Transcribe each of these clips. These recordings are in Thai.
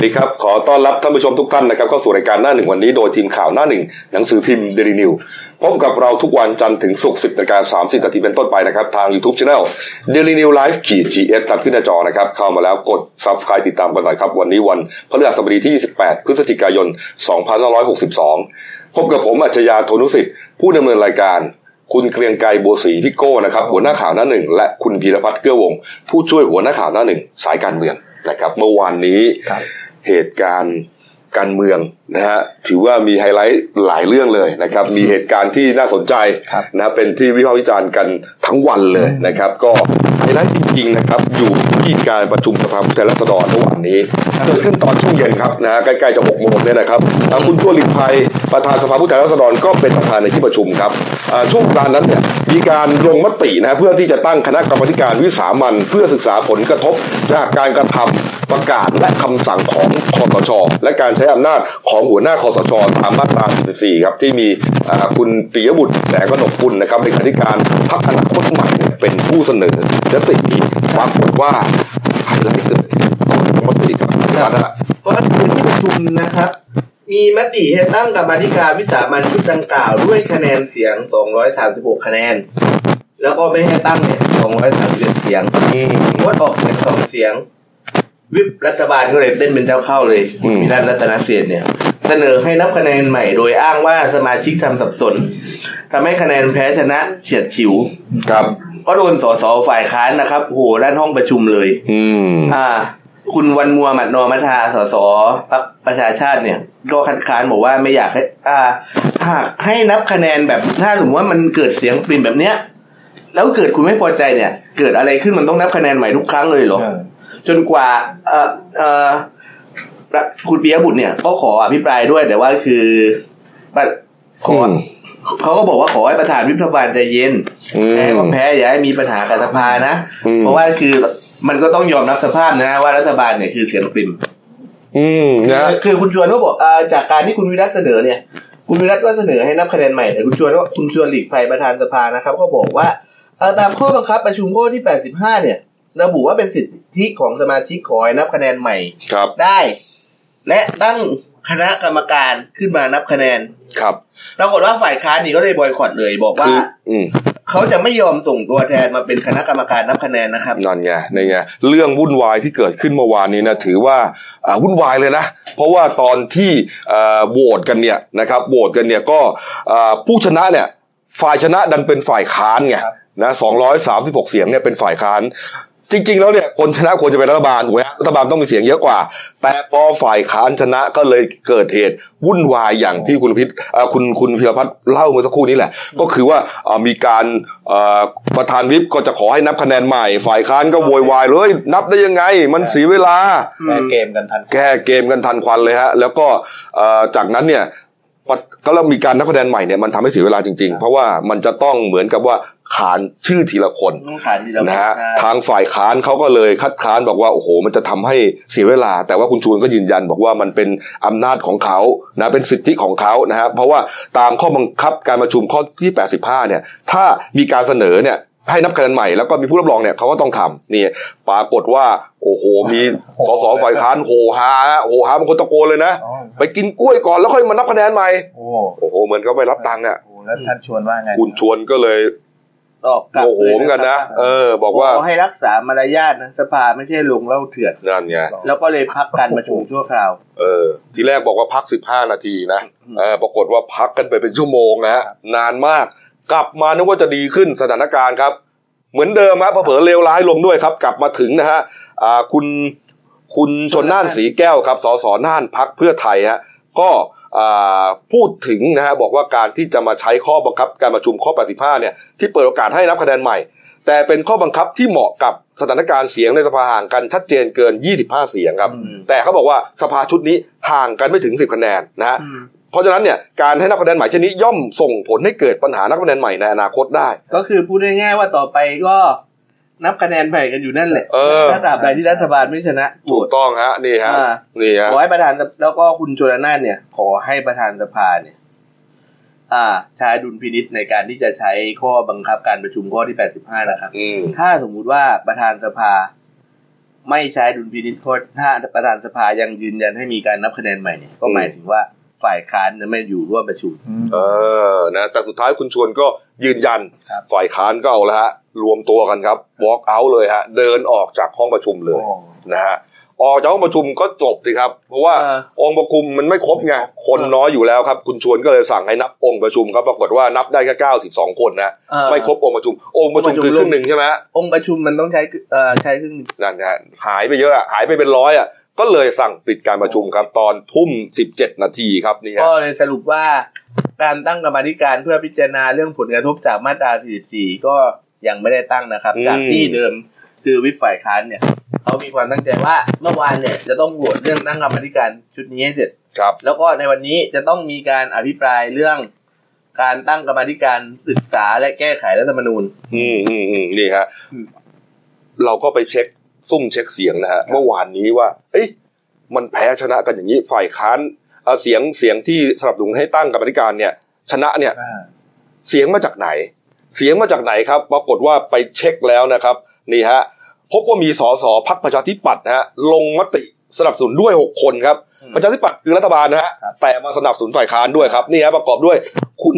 สดีครับ ขอต้อนรับท่านผู้ชมทุกท่านนะครับเข้าสู่รายการหน้าหนึ่งวันนี้โดยทีมข่าวหน้าหนึ่งหนังสือพิมพ์เดลินิวพบกับเราทุกวันจันทร์ถึงศุกร์10นาฬิกา30นาทีเป็นต้นไปนะครับ ทาง YouTube Channel Daily New Life ขีด GS ตัดขึ้นหน้าจอนะครับ เข้ามาแล้วกด Subscribe ติดตามกันหน่อยครับ วันนี้วันพฤหัสบดีที่ 28 พฤศจิกายน 2562 พบกับผมอัจฉริยะโทนุสิทธิ์ผู้ดำเนินรายการคุณเกรียงไกรบัวศรีพี่โก้นะครับหัวหน้าข่าวหน้าหนึ่งและคุณพีรพัฒน์เกื้อวง ผู้ช่วยหัวหน้าข่าวหน้าหนึ่งสายการเมืองนะครับเมื่อวานนี้ครับ เหตุการณ์การเมืองนะฮะถือว่ามีไฮไลท์หลายเรื่องเลยนะครับ มีเหตุการณ์ที่น่าสนใจครับนะเป็นที่วิพากษ์วิจารณ์กัน ทั้งวันเลยนะครับ ก็ไฮไลท์จริงๆนะครับ อยู่ที่การประชุมสภาผู้แทนราษฎรเมื่อวานนี้เกิดขึ้นตอนช่วงเย็นครับนะฮะใกล้ๆจะหกโมงเนี่ยนะครับทางคุณชั่วหลิกภัยประธานสภาผู้แทนราษฎรก็เป็นประธานในที่ประชุมครับอ่าช่วงเวลานั้นเนี่ยมีการลงมตินะฮะเพื่อที่จะตั้งคณะกรรมาธิการวิสามันเพื่อศึกษาผลกระทบจากการกระทำประกาศและคำสั่งของคอสช และการใช้อำนาจของหัวหน้าคอสชตามมาตรา44ครับที่มีอ่าคุณปิยบุตรแสงกนกกุลนะครับเลขาธิการพรรคอนาคตใหม่เนี่ยเป็นผู้เสนอยตินี้ปรากฏว่าไฮไลท์เกิดขึ้นตอนมติครับอาจารย์นะก็คือที่ประชุมนะครับ มีมติให้ตั้งกรรมาธิการวิสามันชุดดังกล่าวด้วยคะแนนเสียง 236 คะแนน แล้วก็ไม่ให้ตั้งเนี่ย231เสียงอืมงดออกเสียงสองเสียง วิปรัฐบาลก็เลยเต้นเป็นเจ้าเข้าเลยมีด้านรัตนเศรษฐ์เนี่ย เสนอให้นับคะแนนใหม่โดยอ้างว่าสมาชิกทำสับสนทำให้คะแนนแพ้ชนะเฉียดฉิว ครับ ก็โดนสสฝ่ายค้านนะครับโหด้านห้องประชุมเลย อืมอ่า คุณวันมัวหมัดนอมัทาสสพรรคประชาชาติเนี่ย ก็คัดค้านบอกว่าไม่อยากให้ อ่า หากให้นับคะแนนแบบถ้าสมมติว่ามันเกิดเสียงปริ่มแบบเนี้ย แล้วเกิดคุณไม่พอใจเนี่ย เกิดอะไรขึ้นมันต้องนับคะแนนใหม่ทุกครั้งเลยเหรอจนกว่า เอ่อเอ่อ คุณปียบุตรเนี่ยก็ขออภิปรายด้วยแต่ว่าคือบัดขออมเขาก็บอกว่าขอให้ประธานวิปบาลใจเย็นอืมแพ้ก็แพ้อย่าให้มีปัญหากับสภานะอืมเพราะว่าคือมันก็ต้องยอมรับสภาพนะว่ารัฐบาลเนี่ยคือเสียงปริมอืมนะคือคุณชวนก็บอกอ่าจากการที่คุณวิรัตเสนอเนี่ย คุณวิรัตก็เสนอให้นับคะแนนใหม่แต่คุณชวนก็คุณชวนหลีกภัยประธานสภานะครับ ก็บอกว่าเอ่อตามข้อบังคับประชุมข้อที่85เนี่ยระบุว่าเป็นสิทธิของสมาชิกขอให้นับคะแนนใหม่ครับได้ และตั้งคณะกรรมการขึ้นมานับคะแนน ครับ ปรากฏว่าฝ่ายค้านนี่ก็เลยบอยคอตเลยบอกว่าคืออืมเขาจะไม่ยอมส่งตัวแทนมาเป็นคณะกรรมการนับคะแนนนะครับ นั่นไงนี่ไงเรื่องวุ่นวายที่เกิดขึ้นเมื่อวานนี้นะถือว่าอ่าวุ่นวายเลยนะ เพราะว่าตอนที่อ่าโหวตกันเนี่ยนะครับโหวตกันเนี่ยก็อ่าผู้ชนะเนี่ย ฝ่ายชนะดันเป็นฝ่ายค้านไงครับนะ236เสียงเนี่ยเป็นฝ่ายค้าน จริง ๆ แล้วเนี่ยคนชนะควรจะเป็นรัฐบาลถูกไหมฮะรัฐบาลต้องมีเสียงเยอะกว่า แต่พอฝ่ายค้านชนะก็เลยเกิดเหตุวุ่นวายอย่างที่คุณพิษอ่าคุณคุณพิรพัฒน์เล่าเมื่อสักครู่นี้แหละ ก็คือว่าอ่ามีการอ่าประธานวิปก็จะขอให้นับคะแนนใหม่ ฝ่ายค้านก็โวยวายเลยนับได้ยังไง มันเสียเวลาแก้เกมกันทันแก้เกมกันทันควันเลยฮะแล้วก็เอ่อจากนั้นเนี่ยปะ ก็แล้วมีการนับคะแนนใหม่เนี่ยมันทำให้เสียเวลาจริง ๆ เพราะว่ามันจะต้องเหมือนกับว่าขานชื่อทีละคนต้องขานทีละนะฮะใช่ทางฝ่ายค้านเขาก็เลยคัดค้านบอกว่าโอ้โห มันจะทำให้เสียเวลา แต่ว่าคุณชวนก็ยืนยัน บอกว่ามันเป็นอำนาจของเขานะเป็นสิทธิของเขานะฮะเพราะว่าตามข้อบังคับการประชุมข้อที่ 85 เนี่ย ถ้ามีการเสนอเนี่ย ให้นับคะแนนใหม่แล้วก็มีผู้รับรองเนี่ยเขาก็ต้องทำนี่ปรากฏว่า โอ้โห มีสสฝ่ายค้านโหฮาฮะโหฮาบางคนตะโกนเลยนะ ไปกินกล้วยก่อนแล้วค่อยมานับคะแนนใหม่โอ้โอ้โหเหมือนเขาไปรับตังค์อะโหแล้วท่านชวนว่าไงคุณชวนก็เลยตอบกลับโอ้โหเหมือนกันนะเออ บอกว่าขอให้รักษามารยาทนะสภาไม่ใช่ลงเหล่าเถื่อนนั่นไงแล้วก็เลยพักการประชุมชั่วคราว เออ ทีแรกบอกว่าพักสิบห้านาทีนะเออปรากฏว่าพักกันไปเป็นชั่วโมงนะฮะนานมาก กลับมานึกว่าจะดีขึ้นสถานการณ์ครับ เหมือนเดิมฮะเผลอๆเลวร้ายลงด้วยครับ กลับมาถึงนะฮะอ่าคุณคุณชนน่านสีแก้วครับสสน่านพักเพื่อไทยฮะก็อ่าพูดถึงนะฮะบอกว่าการที่จะมาใช้ข้อบังคับการประชุมข้อ 85 เนี่ยที่เปิดโอกาสให้นับคะแนนใหม่ แต่เป็นข้อบังคับที่เหมาะกับสถานการณ์เสียงในสภาห่างกันชัดเจนเกิน 25 เสียงครับอืมแต่เขาบอกว่าสภาชุดนี้ห่างกันไม่ถึง 10 คะแนนนะฮะอืม เพราะฉะนั้นเนี่ยการให้นับคะแนนใหม่เช่นนี้ย่อมส่งผลให้เกิดปัญหานับคะแนนใหม่ในอนาคตได้ ก็คือพูดง่ายๆว่าต่อไปก็นับคะแนนใหม่กันอยู่นั่นแหละเออ ถ้าตราบใดที่รัฐบาลไม่ชนะโหวถูกตต้องฮะนี่ฮะอ่านี่ฮะขอให้ประธานสภแล้วก็คุณชลนานเนี่ย ขอให้ประธานสภาเนี่ย อ่าใช้ดุลพินิษในการที่จะใช้ข้อบังคับการประชุมข้อที่85นะครับอืมถ้าสมมุติว่าประธานสภา ไม่ใช้ดุลพินิจเพราะถ้าประธานสภายังยืนยันให้มีการนับคะแนนใหม่เนี่ยก็หมายถึงว่า ฝ่ายค้านจะไม่อยู่ร่วมประชุมเออนะแต่สุดท้ายคุณชวนก็ยืนยันครับฝ่ายค้านก็เอาละฮะรวมตัวกันครับ walk out เลยฮะเดินออกจากห้องประชุมเลยนะฮะออกจากห้องประชุมก็จบสิครับ เพราะว่าเออองค์ประชุมมันไม่ครบไงคนน้อยอยู่แล้วครับ คุณชวนก็เลยสั่งให้นับองค์ประชุมครับปรากฏว่านับได้แค่92คนนะเอ่อไม่ครบองค์ประชุมองค์ประชุม องค์ประชุมคือครึ่งหนึ่งใช่ไหมฮะองค์ประชุมมันต้องใช้เอ่อใช้ครึ่งหนึ่งนั่นนะฮะหายไปเยอะอะหายไปเป็นร้อยอะ ก็เลยสั่งปิดการประชุมครับตอนทุ่ม 17 นาทีครับนี่ฮะก็เลยสรุปว่าการตั้งกรรมาธิการเพื่อพิจารณาเรื่องผลกระทบจากมาตรา 44 ก็ยังไม่ได้ตั้งนะครับ จากที่เดิมคือวิปฝ่ายค้านเนี่ยเขามีความตั้งใจว่าเมื่อวานเนี่ยจะต้องโหวตเรื่องตั้งกรรมาธิการชุดนี้ให้เสร็จครับ แล้วก็ในวันนี้จะต้องมีการอภิปรายเรื่องการตั้งกรรมาธิการศึกษาและแก้ไขรัฐธรรมนูญ อืมอืมอืมนี่ฮะอืมเราก็ไปเช็ค ซุ่มเช็คเสียงนะฮะเมื่อวานนี้ว่า เอ้ยมันแพ้ชนะกันอย่างนี้ฝ่ายค้านเอ่อเสียงเสียงที่สนับสนุนให้ตั้งกรรมาธิการเนี่ย ชนะเนี่ยเสียงมาจากไหน เสียงมาจากไหนครับปรากฏว่าไปเช็คแล้วนะครับ นี่ฮะพบว่ามีสสพักประชาธิปัตย์นะฮะลงมติ สนับสนุนด้วย 6 คนครับอืมประชาธิปัตย์คือรัฐบาลนะฮะครับแต่มาสนับสนุนฝ่ายค้านด้วยครับนี่ฮะประกอบด้วยคุณ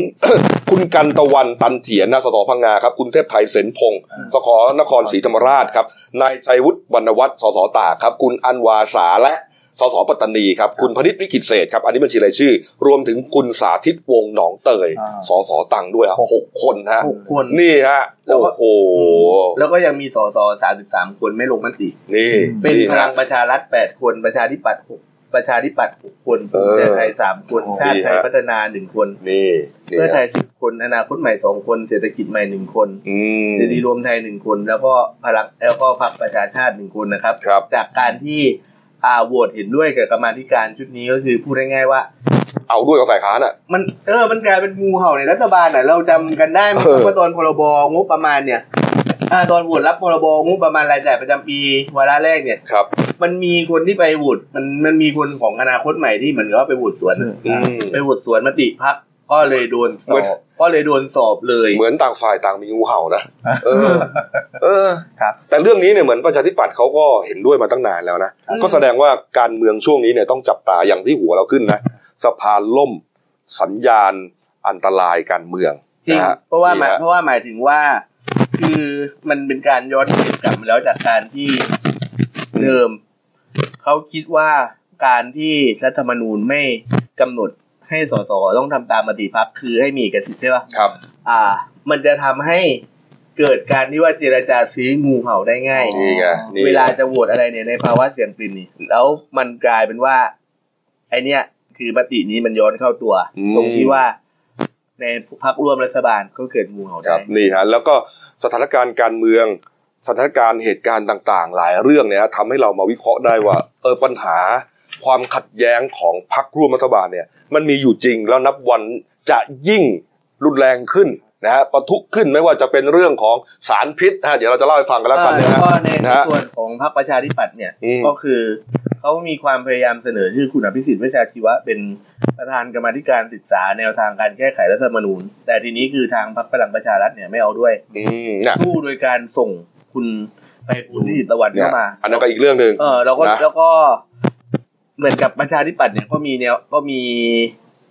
คุณกันตะวันตันเถียนนะสสพังงาครับคุณเทพไทยเสนพงศ์สขนครศรีธรรมราชครับนายชัยวุฒิวรรณวัฒน์สสตากครับ คุณอันวาสาและ สสปัตตานีครับคุณพนิษฐ์วิกิตเศษครับอันนี้บัญชีรายชื่อ รวมถึงคุณสาธิตวงศ์หนองเตยอ่าสสตังด้วยครับหกคนฮะหกคนนี่ฮะแล้วโอ้ก็โหแล้วก็ยังมีสส33คนไม่ลงมตินี่เป็นนี่พลัฮะงประชารัฐ8คนประชาธิปัตย์6ประชาธิปัตย์6คนเอภูอมิใจไทย3คนชาติไทยดีฮะพัฒนา1คนนี่นี่เพื่อไทฮะย10คนอนาคตใหม่2คน เศรษฐกิจใหม่1คนอืมเสรีรวมไทย1คน แล้วก็พลังแล้วก็พรรคประชาชาติ1คนนะครับครับ จากการที่ อ่าโหวตเห็นด้วยกับกรรมาธิการชุดนี้ก็คือพูดง่ายๆว่า เอาด้วยกับฝ่ายค้านอะ มันเออมันกลายเป็นงูเห่าในรัฐบาลอะ เราจำกันได้ไหมเออว่าตอนพรบงบประมาณเนี่ยอ่าตอนโหวตรับพรบงบประมาณรายจ่ายประจำปีวาระแรกเนี่ยครับ มันมีคนที่ไปโหวตมันมันมีคนของอนาคตใหม่ที่เหมือนกับว่าไปโหวตสวนอืมไปโหวตสวนมติพัก ก็เลยโดนสเหมืออนบก็เลยโดนสอบเลย เหมือนต่างฝ่ายต่างมีงูเห่านะเออ เออครับ แต่เรื่องนี้เนี่ยเหมือนประชาธิปัตย์เขาก็เห็นด้วยมาตั้งนานแล้วนะอืมก็แสดงว่าการเมืองช่วงนี้เนี่ยต้องจับตาอย่างที่หัวเราขึ้นนะสภาล่มสัญญาณอันตรายการเมืองจริงนฮเพราะว่าหมายนี่ฮเพราะว่าหมายถึงว่า คือมันเป็นการย้อนเหตุกลับมาแล้วจากการที่เดิมเขาคิดว่าการที่รัฐธรรมนูญไม่กำหนด ให้สสต้องทำตามมติพักคือให้มีเอกสิทธิ์ใช่ปะครับ อ่า มันจะทำให้เกิดการที่ว่าเจรจาซื้องูเห่าได้ง่ายนี่ไงนี่เวลาจะโหวตอะไรเนี่ยในภาวะเสียงปริ่มนี่แล้วมันกลายเป็นว่า ไอเนี้ยคือมตินี้มันย้อนเข้าตัว ตรงที่ว่าในพักร่วมรัฐบาลก็เกิดงูเห่าคได้รับนี่ฮะแล้วก็สถานการณ์การเมืองสถานการณ์เหตุการณ์ต่าง ๆ หลายเรื่องเนี่ยฮะทำให้เรามาวิเคราะห์ได้ว่า เออปัญหาความขัดแย้งของพรรคร่วมรัฐบาลเนี่ย มันมีอยู่จริงแล้วนับวันจะยิ่งรุนแรงขึ้นนะฮะปะทุขึ้นไม่ว่าจะเป็นเรื่องของสารพิษนะฮะเดี๋ยวเราจะเล่าให้ฟังกันแล้วกันแล้นะวฮะก็ในนะฮะส่วนของพรรคประชาธิปัตย์เนี่ยอืมก็คือเขามีความพยายามเสนอชื่อคุณอภิสิทธิ์เวชชาชีวะ เป็นประธานกรรมาธิการศึกษาแนวทางการแก้ไขรัฐธรรมนูญ แต่ทีนี้คือทางพรรคพลังประชารัฐเนี่ยไม่เอาด้วยอืมเนี่ยสู้โดยการส่งคุณไปภูมิตะวันเนี่ยเข้ามา อันนั้นก็อีกเรื่องหนึ่งเออแล้วก็นะแล้วก็ เหมือนกับประชาธิปัตย์เนี่ยก็มีแนวก็มี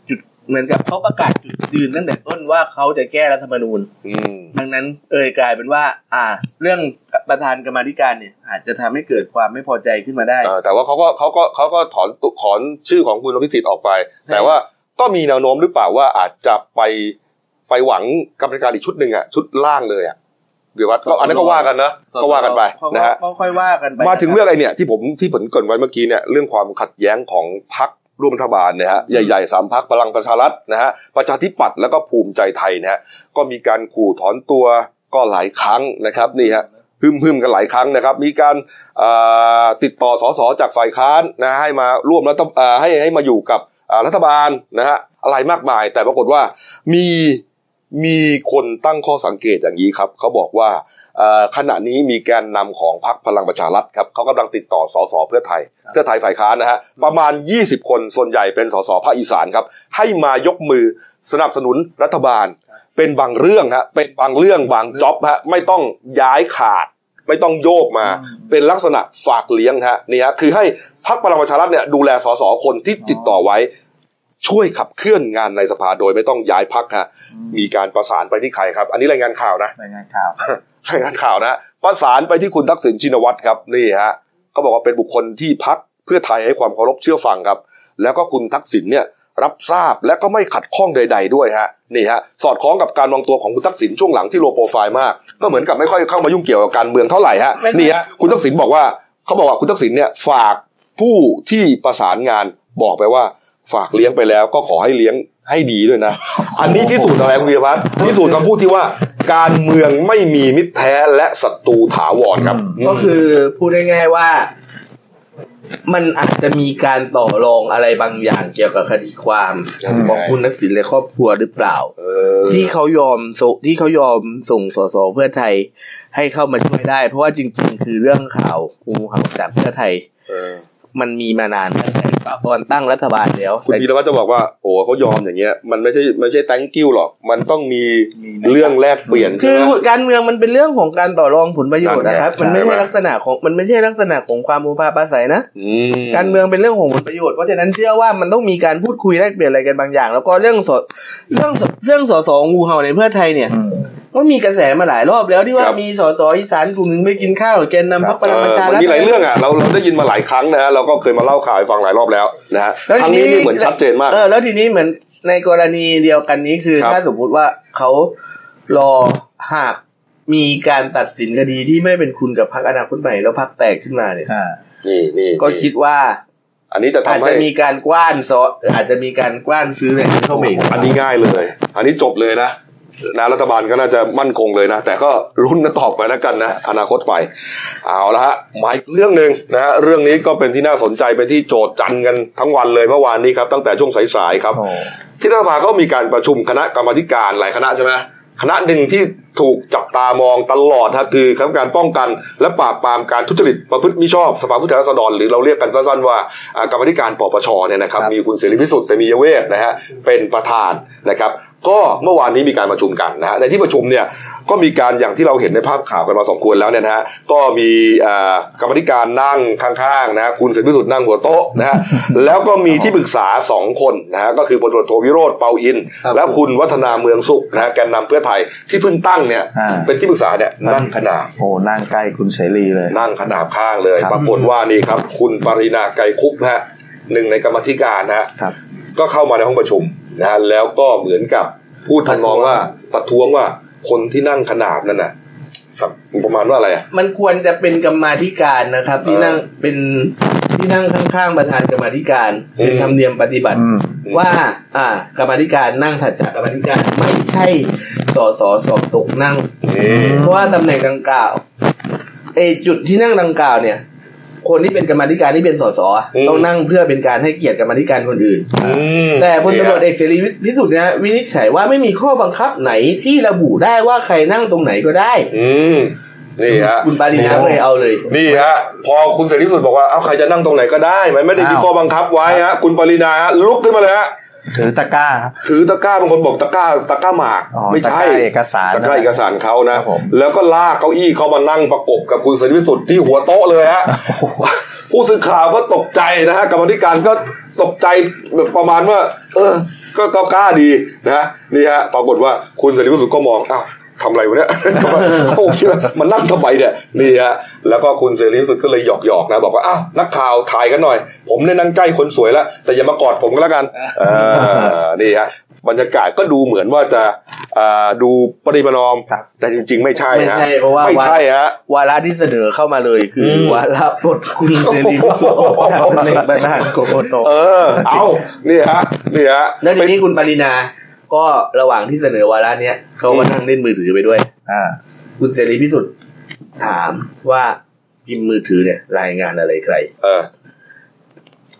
จุดเหมือนกับเขาประกาศจุดยืนตั้งแต่ต้นว่าเขาจะแก้รัฐธรรมนูญอืมดังนั้นเอ่ยกลายเป็นว่า อ่า เรื่องประธานกรรมาธิการเนี่ย อาจจะทำให้เกิดความไม่พอใจขึ้นมาได้เอ่อแต่ว่าเขาก็เขาก็เขาก็ถอนตุถอนชื่อของคุณอภิสิทธิ์ออกไป แต่ว่าก็มีแนวโน้มหรือเปล่าว่าอาจจะไปไปหวังกรรมการอีกชุดหนึ่งอะชุดล่างเลยอะ เดี๋ยวว่าก็อันนั้นก็ว่ากันนะก็ว่ากันไปนะฮะก็ค่อยว่ากันไปมาถึงนะคบเรื่องไอ้เนี่ยที่ผมที่ผมเกรินไว้เมื่อกี้เนี่ยเรื่องความขัดแย้งของพรรคร่วมรัฐบาลเนี่ยฮะใหญ่ๆสามพรรคพลังประชารัฐนะฮะประชาธิปัตย์แล้วก็ภูมิใจไทยนะฮะก็มีการขู่ถอนตัวก็หลายครั้งนะครับนี่ฮะฮึมฮึมๆกันหลายครั้งนะครับ มีการเอ่อติดต่อสสจากฝ่ายค้านนะให้มาร่วมรัฐเอ่อให้ให้มาอยู่กับอ่ารัฐบาลนะฮะอะไรมากมาย แต่ปรากฏว่ามี มีคนตั้งข้อสังเกตอย่างนี้ครับเขาบอกว่าเอ่อขณะนี้มีแกนนำของพรรคพลังประชารัฐครับเขากำลังติดต่อสสเพื่อไทย เพื่อไทยฝ่ายค้านนะฮะประมาณ 20 คนส่วนใหญ่เป็นสสภาคอีสานครับ ให้มายกมือสนับสนุนรัฐบาล เป็นบางเรื่องฮะเป็นบางเรื่องบางจ็อบฮะไม่ต้องย้ายขาด ไม่ต้องโยกมา เป็นลักษณะฝากเลี้ยงฮะนี่ฮะคือให้พักพลังประชารัฐเนี่ยดูแลสสคนที่ติดต่อไว้ ช่วยขับเคลื่อนงานในสภาโดยไม่ต้องย้ายพักฮะมีการประสานไปที่ใครครับ อันนี้รายงานข่าวนะรายงานข่าวรายงานข่าวนะ ประสานไปที่คุณทักษิณชินวัตรครับนี่ฮะเขาบอกว่าเป็นบุคคลที่พักเพื่อไทยให้ความเคารพเชื่อฟังครับ แล้วก็คุณทักษิณเนี่ยรับทราบและก็ไม่ขัดข้องใด ๆ ด้วยฮะนี่ฮะสอดคล้องกับการวางตัวของคุณทักษิณช่วงหลังที่โลโปรไฟล์มาก ก็เหมือนกับไม่ค่อยเข้ามายุ่งเกี่ยวกับการเมืองเท่าไหร่ฮะไม่นี่ฮะคุณทักษิณบอกว่าเขาบอกว่าคุณทักษิณเนี่ยฝากผู้ที่ประสานงานบอกไปว่า ฝากเลี้ยงไปแล้วก็ขอให้เลี้ยงให้ดีด้วยนะ อันนี้พิสูจน์อะไรคุณวีรพัฒน์พิสูจน์คำพูดที่ว่า การเมืองไม่มีมิตรแท้และศัตรูถาวรครับ ก็คือพูดง่ายๆว่า มันอาจจะมีการต่อรองอะไรบางอย่างเกี่ยวกับคดีความยังไงของคุณนักสินและครอบครัวหรือเปล่าเออที่เขายอมส่งที่เขายอมส่งสสเพื่อไทยให้เข้ามาช่วยได้ เพราะว่าจริง ๆ คือเรื่องข่าวงูเห่าจากเพื่อไทยเออ มันมีมานานตั้งแต่ตอนตั้งรัฐบาลแล้วคุณพีรวัตรจะบอกว่าโอ้เขายอมอย่างเงี้ย มันไม่ใช่ไม่ใช่ thank you หรอก มันต้องมีมีเรื่องแลกเปลี่ยน คืใช่อไหมการเมืองมันเป็นเรื่องของการต่อรองผลประโยชน์นะครับนั่มันนไงไม่ใช่ใช่ไหมลักษณะของมันไม่ใช่ลักษณะของความโมพาปราศัยนะอืมการเมืองเป็นเรื่องของผลประโยชน์เพราะฉะนั้นเชื่อว่ามันต้องมีการพูดคุยแลกเปลี่ยนอะไรกันบางอย่าง แล้วก็เรื่องสเรื่องเรื่องสสงูเห่าในเพื่อไทยเนี่ยอืม ก็มีกระแสมาหลายรอบแล้วที่ว่าครับมีสสอีสานกลุ่มหนึ่งไปกินข้าวกับแกนนำพรรคพลังประชาเออรัมันฐมีหลายเรื่องอะเราเราได้ยินมาหลายครั้งนะฮะเราก็เคยมาเล่าข่าวให้ฟังหลายรอบแล้วนะฮะแล้วครั้งนี้นี่เหมือนชัดเจนมากเออแล้วทีนี้เหมือนในกรณีเดียวกันนี้คือครับถ้าสมมุติว่าเขารอหากมีการตัดสินคดีที่ไม่เป็นคุณกับพรรคอนาคตใหม่แล้วพรรคแตกขึ้นมาเนี่ยอ่านี่นี่ก็คิดว่า อันนี้จะอาจทำให้จะมีการกว้านซออาจจะมีการกว้านซื้ออะไรเข้ามาอีกอันนี้ง่ายเลย อันนี้จบเลยนะ นะรัฐบาลก็น่าจะมั่นคงเลยนะ แต่ก็ลุ้นกันต่อไปแล้วกันนะ อนาคตไป เอาละฮะมาอีกเรื่องหนึ่งนะฮะเรื่องนี้ก็เป็นที่น่าสนใจเป็นที่โจทย์จันกันทั้งวันเลยเมื่อวานนี้ครับ ตั้งแต่ช่วงสายๆครับโอ้ที่รัฐสภาก็มีการประชุมคณะกรรมาธิการหลายคณะใช่ไหมคณะหนึ่งที่ถูกจับตามองตลอดฮะคือคณะกรรมการป้องกัน และปราบปรามการทุจริตประพฤติมิชอบสภาผู้แทนราษฎรหรือเราเรียกกันสั้นๆว่าอ่ากรรมาธิการปปชเนี่ยนะครับ มีคุณเสรีพิสุทธิ์แต่มียเวทนะฮะเป็นประธานนะครับก็เมื่อวานนี้มีการประชุมกันนะฮะในที่ประชุมเนี่ยก็มีการอย่างที่เราเห็นในภาพข่าวกันมาสมควรแล้วเนี่ยนะฮะก็มีอ่ากรรมาธิการนั่งข้างๆนะฮะคุณเสรีพิสุทธิ์นั่งหัวโต๊ะนะฮะแล้วก็มีที่ปรึกษาสองคนนะฮะก็คือพลตำรวจโทวิโรธเปาอินครับและคุณวัฒนาเมืองสุขนะฮะแกนนำเพื่อไทยที่เพิ่งตั้งเนี่ย อ่า เป็นที่ปรึกษาเนี่ยนั่งขนาบโหนั่งใกล้คุณเสรีเลย นั่งขนาบข้างเลย ครับ ปรากฏว่านี่ครับ คุณปรินาไกรคุปนะฮะหนึ่งในกรรมาธิการนะฮะ ครับ ก็เข้ามาในห้องประชุมนะฮะแล้วก็เหมือนกับพูดทำนองว่าประท้วงว่าคนที่นั่งขนาบนั่นน่ะสับประมาณว่าอะไรอะ มันควรจะเป็นกรรมาธิการนะครับ ที่เออนั่งเป็น ที่นั่งข้างๆประธานกรรมาธิการอืมเป็นธรรมเนียมปฏิบัติอืมว่า อ่ากรรมาธิการนั่งถัดจากกรรมาธิการไม่ใช่สสสอบตกนั่งนี่เพราะว่าตำแหน่งดังกล่าวเออจุดที่นั่งดังกล่าวเนี่ย คนที่เป็นกรรมาธิการที่เป็นสสอะต้องนั่งเพื่อเป็นการให้เกียรติกรรมาธิการคนอื่นอืมแต่พลตำรวจเอกเสรีพิสุทธิ์เนี่ยวินิจฉัยว่าไม่มีข้อบังคับไหนที่ระบุได้ว่าใครนั่งตรงไหนก็ได้อืม นี่ฮะคุณปารีนาก็เลยเอาเลย นี่ฮะพอคุณเสรีพิสุทธิ์บอกว่าเอ้าใครจะนั่งตรงไหนก็ได้มันไม่ได้มีอ้าวข้อบังคับไว้ฮะคุณปรินาฮะลุกขึ้นมาเลยฮะถือตะกร้าครับถือตะกร้าบางคนบอกตะกร้าตะกร้าหมากอ๋อไม่ใช่ตะกร้าเอกสารตะกร้าเอกสารเขานะครับผมแล้วก็ลากเก้าอี้เขามานั่งประกบกับคุณเสรีพิสุทธิ์ที่หัวโต๊ะเลยฮะผู้สื่อข่าวก็ตกใจนะฮะกรรมาธิการก็ตกใจแบบประมาณว่า เออก็ก็กล้าดีนะนี่ฮะปรากฏว่าคุณเสรีพิสุทธิ์ก็มองอ้าว ทำอะไรวะเนี่ยเขาคิดว่ามันนั่งทำไมเนี่ยนี่ฮะแล้วก็คุณเสรีพิสุทธิ์ก็เลยหยอกหยอกๆนะ บอกว่าอ้าวนักข่าวถ่ายกันหน่อย ผมเนี่ยนั่งใกล้คนสวยแล้ว แต่อย่ามากอดผมก็แล้วกันเออนี่ฮะบรรยากาศก็ดูเหมือนว่าจะอ่าดูปริประนอมครับแต่จริง ๆ ไม่ใช่ไม่ฮะใช่เพราะว่าไม่ใช่ฮะวาระที่เสนอเข้ามาเลยคืออมวาระปลดคุณเสรีพิสุทธิ์ออกจากตำแหน่งประธานกกตเออ เอานี่ฮะนี่ฮะแล้วทีนี้คุณปรินา ก็ระหว่างที่เสนอวาระเนี้ยเขาก็นั่งเล่นมือถือไปด้วย อ่า คุณเสรีพิสุทธิ์ถามว่าพิมพ์มือถือเนี่ย รายงานอะไรใคร เออ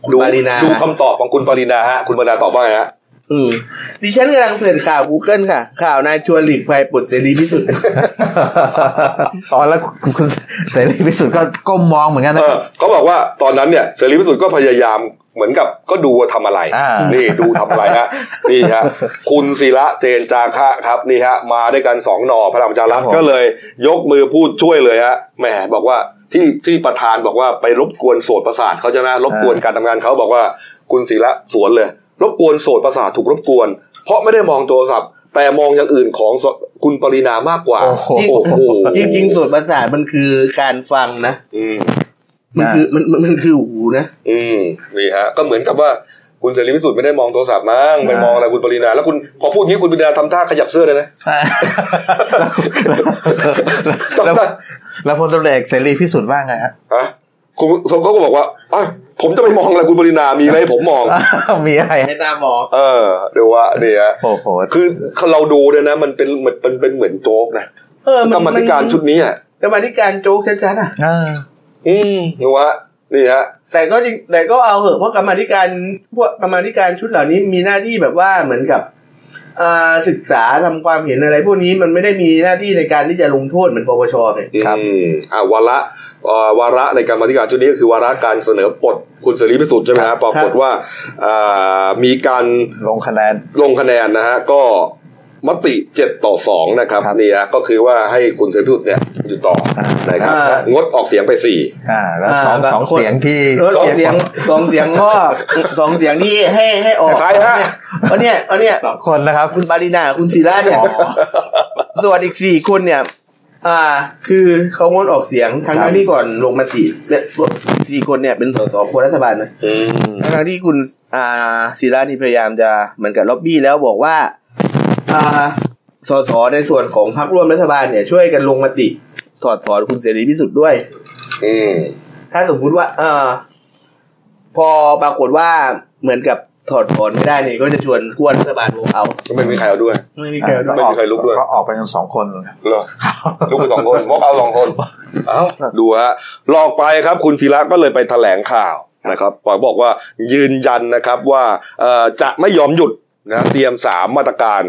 คุณดูปรินาดูคำตอบของคุณปรินาฮะ คุณปรินาตอบว่าไงฮะ อืมดิฉันกำลังเสิร์ชข่าว Google ค่ะ ข่าวนายชวนหลีกภัยปลดเสรีพิสุทธิ์ อ๋อแล้วคุณเสรีพิสุทธิ์ก็ก้มมองเหมือนกันเอนะอเขาบอกว่าตอนนั้นเนี่ยเสรีพิสุทธิ์ก็พยายาม เหมือนกับก็ดูว่าทำอะไรอ่านี่ดูทำอะไรฮะนี่ฮะคุณศิระเจนจาคะครับนี่ฮะมาด้วยกันสองหนอพลังประชารัฐก็เลยยกมือพูดช่วยเลยฮะแหมบอกว่าที่ที่ประธานบอกว่าไปรบกวนโสดประสาทเขาจะนะรบกวนการทำงานเขาบอกว่าคุณศิระสวนเลย รบกวนโสดประสาทถูกรบกวน เพราะไม่ได้มองโทรศัพท์แต่มองอย่างอื่นของสคุณปรินามากกว่าโอ้โหโอ้โหจริงๆส่วนประสาทมันคือการฟังนะอื มมันคือมันมันมันคือหูนะอืมนี่ฮะ ก็เหมือนกับว่าคุณเสรีพิสุทธิ์ไม่ได้มองโทรศัพท์มั้งไปมองอะไรคุณปรินาแล้วคุณพอพูดงี้คุณปรินาทำท่าขยับเสื้อเลยนะแล้วแล้วพลตำรวจเอกเสรีพิสุทธิ์ว่าไงฮะฮะคุณสมเขาก็บอกว่าอะผมจะไปมองอะไรคุณปรินามีอะไรให้ผมมอง มีอะไรให้หน้ามอง เออดูว่าเนี่ยโอ้โหคือเราดูเนี่ยนะ มันเป็นเหมือนเป็นเป็นเหมือนโจ๊กนะเออกรรมาธิการชุดนี้อะกรรมาธิการโจ๊กชัดๆอะ อ่าอืมดูว่านี่ฮะแต่ก็จริงแต่ก็เอาเหอะเพราะกรรมาธิการพวกกรรมาธิการชุดเหล่านี้มีหน้าที่แบบว่าเหมือนกับอ่าศึกษาทำความเห็นอะไร พวกนี้มันไม่ได้มีหน้าที่ในการที่จะลงโทษเหมือนปปชเนี่ยครับอืมอ่าวาระเอ่อวาระในการมาธิการชุดนี้ก็คือวาระการเสนอปลดคุณเสรีพิสุทธิ์ใช่ไหมฮะปรากฏว่าอ่ามีการลงคะแนนลงคะแนนนะฮะก็ มติเจ็ดต่อสองนะครับครับนี่ฮะก็คือว่าให้คุณเสรีพิสุทธิ์เนี่ยอยู่ต่อนะครับอ่า งดออกเสียงไปสี่ อ่า แล้วอ่าสองแบบสองคน เสียงที่สองเสียงสองเสียงก็สองเสียงที่ให้ให้ออกใครฮะเพราะเนี่ยเพราะเนี่ยสองคนนะครับ คุณปารินาคุณศิระเนี่ย ส่วนอีกสี่คนเนี่ย อ่า คือเขางดออกเสียงทั้งครับทั้งที่ก่อนลงมติเนี่ยสี่คนเนี่ยเป็นสสคนรัฐบาลนะอืมทั้งทั้งที่คุณ อ่าศิระนี่พยายามจะเหมือนกับล็อบบี้แล้วบอกว่าอ่า สสในส่วนของพรรคร่วมรัฐบาลเนี่ยช่วยกันลงมติ ถอดถอนคุณเสรีพิสุทธิ์ด้วย อืมถ้าสมมุติว่า เออพอปรากฏว่าเหมือนกับถอดถอนไม่ได้เนี่ยก็จะชวนกวนรัฐบาลโหวตเอาก็ไม่มีใครเอาด้วย ไม่มีใครเอาด้วยไม่มีใครลุกด้วยก็ออกไปกันสองคนเหรอลูกไปสองคนมกเอาสองคนเอ้าดูฮะหลอกไปครับ คุณศิระก็เลยไปแถลงข่าวนะครับปอยบอกว่ายืนยันนะครับว่าเอ่อจะไม่ยอมหยุดนะเตรียมสามมาตรการ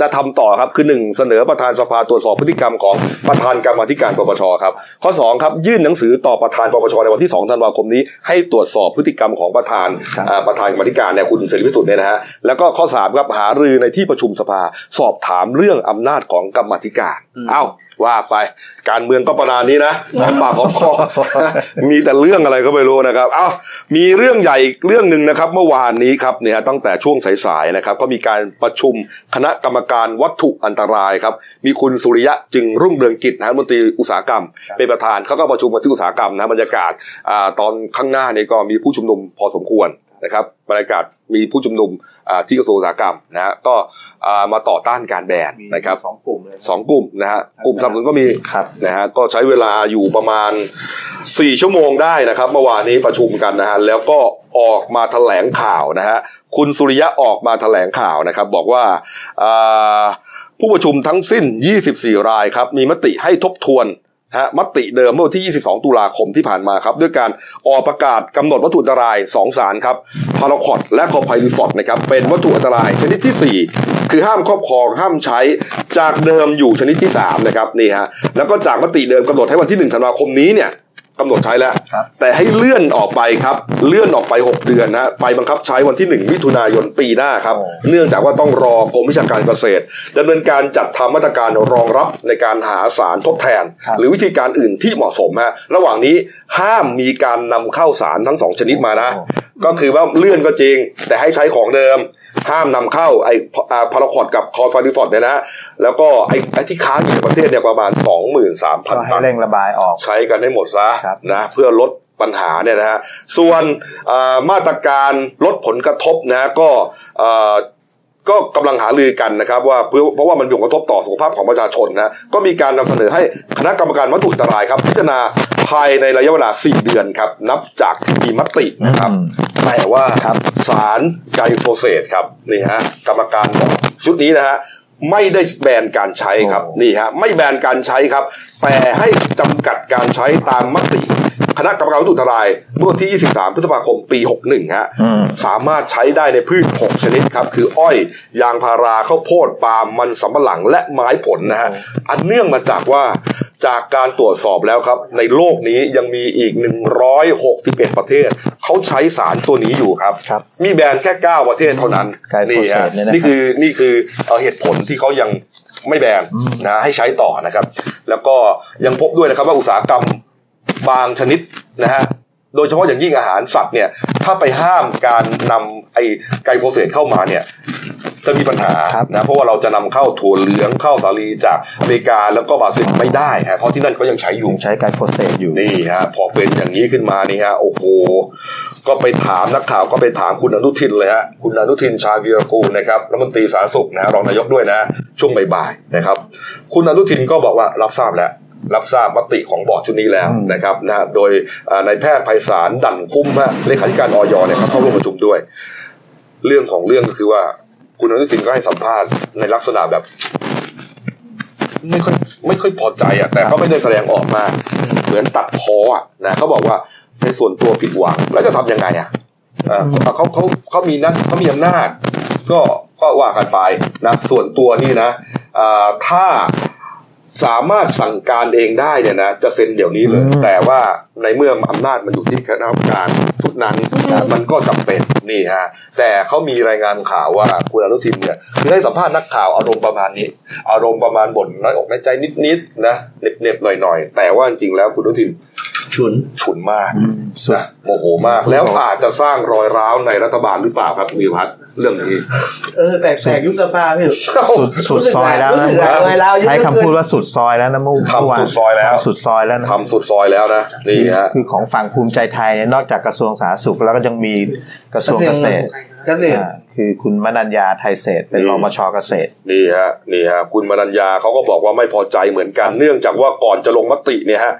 จะทำต่อครับคือหนึ่งเสนอประธานสภาตรวจสอบพฤติกรรมของประธานกรรมาธิการปปชครับข้อสองครับยื่นหนังสือต่อประธานปปชในวันที่2ธันวาคมนี้ ให้ตรวจสอบพฤติกรรมของประธานครับอ่าประธานกรรมาธิการเนี่ยคุณเสรีพิสุทธิ์เนี่ยนะฮะแล้วก็ข้อสามครับหารือในที่ประชุมสภา สอบถามเรื่องอำนาจของกรรมาธิการเอ้าว่าไปการเมืองก็ประมาณนี้นะหอมปากหอมคอมีแต่เรื่องอะไรก็ไม่รู้นะครับเอ้ามีเรื่องใหญ่อีกเรื่องหนึ่งนะครับ เมื่อวานนี้ครับเนี่ยตั้งแต่ช่วงสายๆนะครับ ก็มีการประชุมคณะกรรมการวัตถุอันตรายครับมีคุณสุริยะจึงรุ่งเรืองกิจนะฮะรัฐมนตรีอุตสาหกรรม เป็นประธานเขาก็ประชุมกันที่อุตสาหกรรมนะบรรยากาศอ่าตอนข้างหน้านี่ก็มีผู้ชุมนุมพอสมควรนะครับบรรยากาศมีผู้ชุมนุมอ่า ที่กระทรวงอุตสาหกรรมนะฮะก็อ่ามาต่อต้านการแบนนะครับสองกลุ่มเลยสองกลุ่มนะฮะกลุ่มสนับสนุนก็มีครับนะฮะก็ใช้เวลาอยู่ประมาณ 4 ชั่วโมงได้นะครับเมื่อวานนี้ประชุมกันนะฮะแล้วก็ออกมาแถลงข่าวนะฮะคุณสุริยะออกมาแถลงข่าวนะครับ บอกว่าอ่าผู้ประชุมทั้งสิ้น 24 รายครับมีมติให้ทบทวนนะ ฮะมติเดิมเมื่อวันที่ 22 ตุลาคมที่ผ่านมาครับ ด้วยการออกประกาศกำหนดวัตถุอันตราย 2 สารครับพาราคอตและคอไพลิฟอดนะครับเป็นวัตถุอันตรายชนิดที่ 4 คือห้ามครอบครองห้ามใช้จากเดิมอยู่ชนิดที่3นะครับนี่ฮะแล้วก็จากมติเดิมกำหนดให้วันที่ 1 ธันวาคมนี้เนี่ย กำหนดใช้แล้ว ครับ แต่ให้เลื่อนออกไปครับ เลื่อนออกไป 6 เดือนนะไปบังคับใช้วันที่ 1 มิถุนายนปีหน้าครับ โอ้ เนื่องจากว่าต้องรอกรมวิชาการเกษตรดำเนินการจัดทำมาตรการรองรับในการหาสารทดแทน ครับ หรือวิธีการอื่นที่เหมาะสมฮะระหว่างนี้ห้ามมีการนำเข้าสารทั้งสองชนิดมานะ ก็คือว่าเลื่อนก็จริง แต่ให้ใช้ของเดิม ห้ามนำเข้าไอ้พาราคอดกับคอฟาริฟอดเนี่ยนะฮะแล้วก็ไอ้ไอ้ที่ค้างอยู่ในประเทศเนี่ยประมาณ 23,000ก็ตัให้นเร่งระบายออกใช้กันให้หมดซะครับนะเพื่อลดปัญหาเนี่ยนะฮะส่วนอ่ามาตรการลดผลกระทบนะก็อ่าก็กำลังหารือกันนะครับว่าเพื่อเพราะว่ามันมีผลกระทบต่อสุขภาพของประชาชนนะก็มีการนำเสนอให้คณะกรรมการวัตถุอันตรายครับ พิจารณาภายในระยะเวลา 4 เดือนครับ นับจากที่มีมตินะครับอืม แต่ว่าครับสารไกลโฟเสตครับนี่ฮะกรรมการบอกชุดนี้นะฮะไม่ได้แบนการใช้ครับโอ้นี่ฮะไม่แบนการใช้ครับ แต่ให้จำกัดการใช้ตามมติคณะกรรมการวัตถุอันตรายเมื่อวันที่ 23 พฤษภาคม ปี 61 ฮะอืมสามารถใช้ได้ในพืช 6 ชนิดครับ คืออ้อย ยางพารา ข้าวโพด ปาล์ม มันสำปะหลัง และไม้ผลนะฮะ อันเนื่องมาจากว่าจากการตรวจสอบแล้วครับ ในโลกนี้ยังมีอีก 161 ประเทศ เขาใช้สารตัวนี้อยู่ครับครับมีแบนแค่9ประเทศเท่านั้นไกลโฟนี่เสฮะตเนี่ยนะครับนี่คือนี่คือเอ่อเหตุผลที่เขายังไม่แบนอืมนะให้ใช้ต่อนะครับ แล้วก็ยังพบด้วยนะครับว่าอุตสาหกรรมบางชนิดนะฮะโดยเฉพาะอย่างยิ่งอาหารสัตว์เนี่ยถ้าไปห้ามการนำไอไกลโฟเสตเข้ามาเนี่ย จะมีปัญหาครับนะเพราะว่าเราจะนำเข้าถั่วเหลืองเข้าสาลีจากอเมริกาแล้วก็บราซิลไม่ได้ฮะเพราะที่นั่นเขายังใช้อยู่ยังใช้ไกลโฟเสตอยู่นี่ฮะพอเป็นอย่างนี้ขึ้นมานี่ฮะโอ้โหก็ไปถามนักข่าวก็ไปถามคุณอนุทินเลยฮะคุณอนุทินชาญวีรกูลนะครับรัฐมนตรีสาธารณสุขนะรองนายกด้วยนะ ช่วงบ่ายๆนะครับ คุณอนุทินก็บอกว่ารับทราบแล้วรับทราบมติของบอร์ดชุดนี้แล้วอืมนะครับนะฮะโดยอ่านายแพทย์ไพศาลดั่นคุ้มฮะเลขาธิการออยเนี่ยเขาเข้าร่วมประชุมด้วย เรื่องของเรื่องก็คือว่า คุณอนุทินก็ให้สัมภาษณ์ในลักษณะแบบ ไม่ค่อยไม่ค่อยพอใจอะ แต่ก็ไม่ได้แสดงออกมา เหมือนตัดพ้ออะนะเขาบอกว่าในส่วนตัวผิดหวัง แล้วจะทำยังไงอะเอ่อเขาเขาเขามีนะเขามีอำนาจ ก็ก็ว่ากันไปนะส่วนตัวนี่นะอ่าถ้า สามารถสั่งการเองได้เนี่ยนะจะเซ็นเดี๋ยวนี้เลยอืมแต่ว่าในเมื่ออำนาจมันอยู่ที่คณะกรรมการชุดนั้นนะมันก็จำเป็นนี่ฮะแต่เขามีรายงานข่าวว่าคุณอนุทินเนี่ยคือให้สัมภาษณ์นักข่าวอารมณ์ประมาณนี้ อารมณ์ประมาณบ่นน้อยอกน้อยใจนิดๆนะเน็บๆหน่อยๆแต่ว่าจริงๆแล้วคุณอนุทิน ฉุนฉุนมากสุดนะโมโหมาก แล้วอาจจะสร้างรอยร้าวในรัฐบาลหรือเปล่าครับวีรพัฒน์เรื่องนี้ เออแตกแตกยุบสภาพี่สุดสุดซอยแล้วนะรู้สึกหลายรอยร้าวเยอะใช้คำพูดว่าสุดซอยแล้วนะเมื่อทำเมื่อวานสุดซอยแล้วทำสุดซอยแล้วนะทำสุดซอยแล้วนะนี่ฮะคือของฝั่งภูมิใจไทยเนี่ยนอกจากกระทรวงสาธารณสุขแล้วก็ยังมีกระทรวงเกษตรเกษตรอ่าคือคุณมนัญญาไทยเศรษฐ์เป็นนี่รมชเกษตรนี่ฮะนี่ฮะคุณมนัญญาเขาก็บอกว่าไม่พอใจเหมือนกัน เนื่องจากว่าก่อนจะลงมติเนี่ยฮะ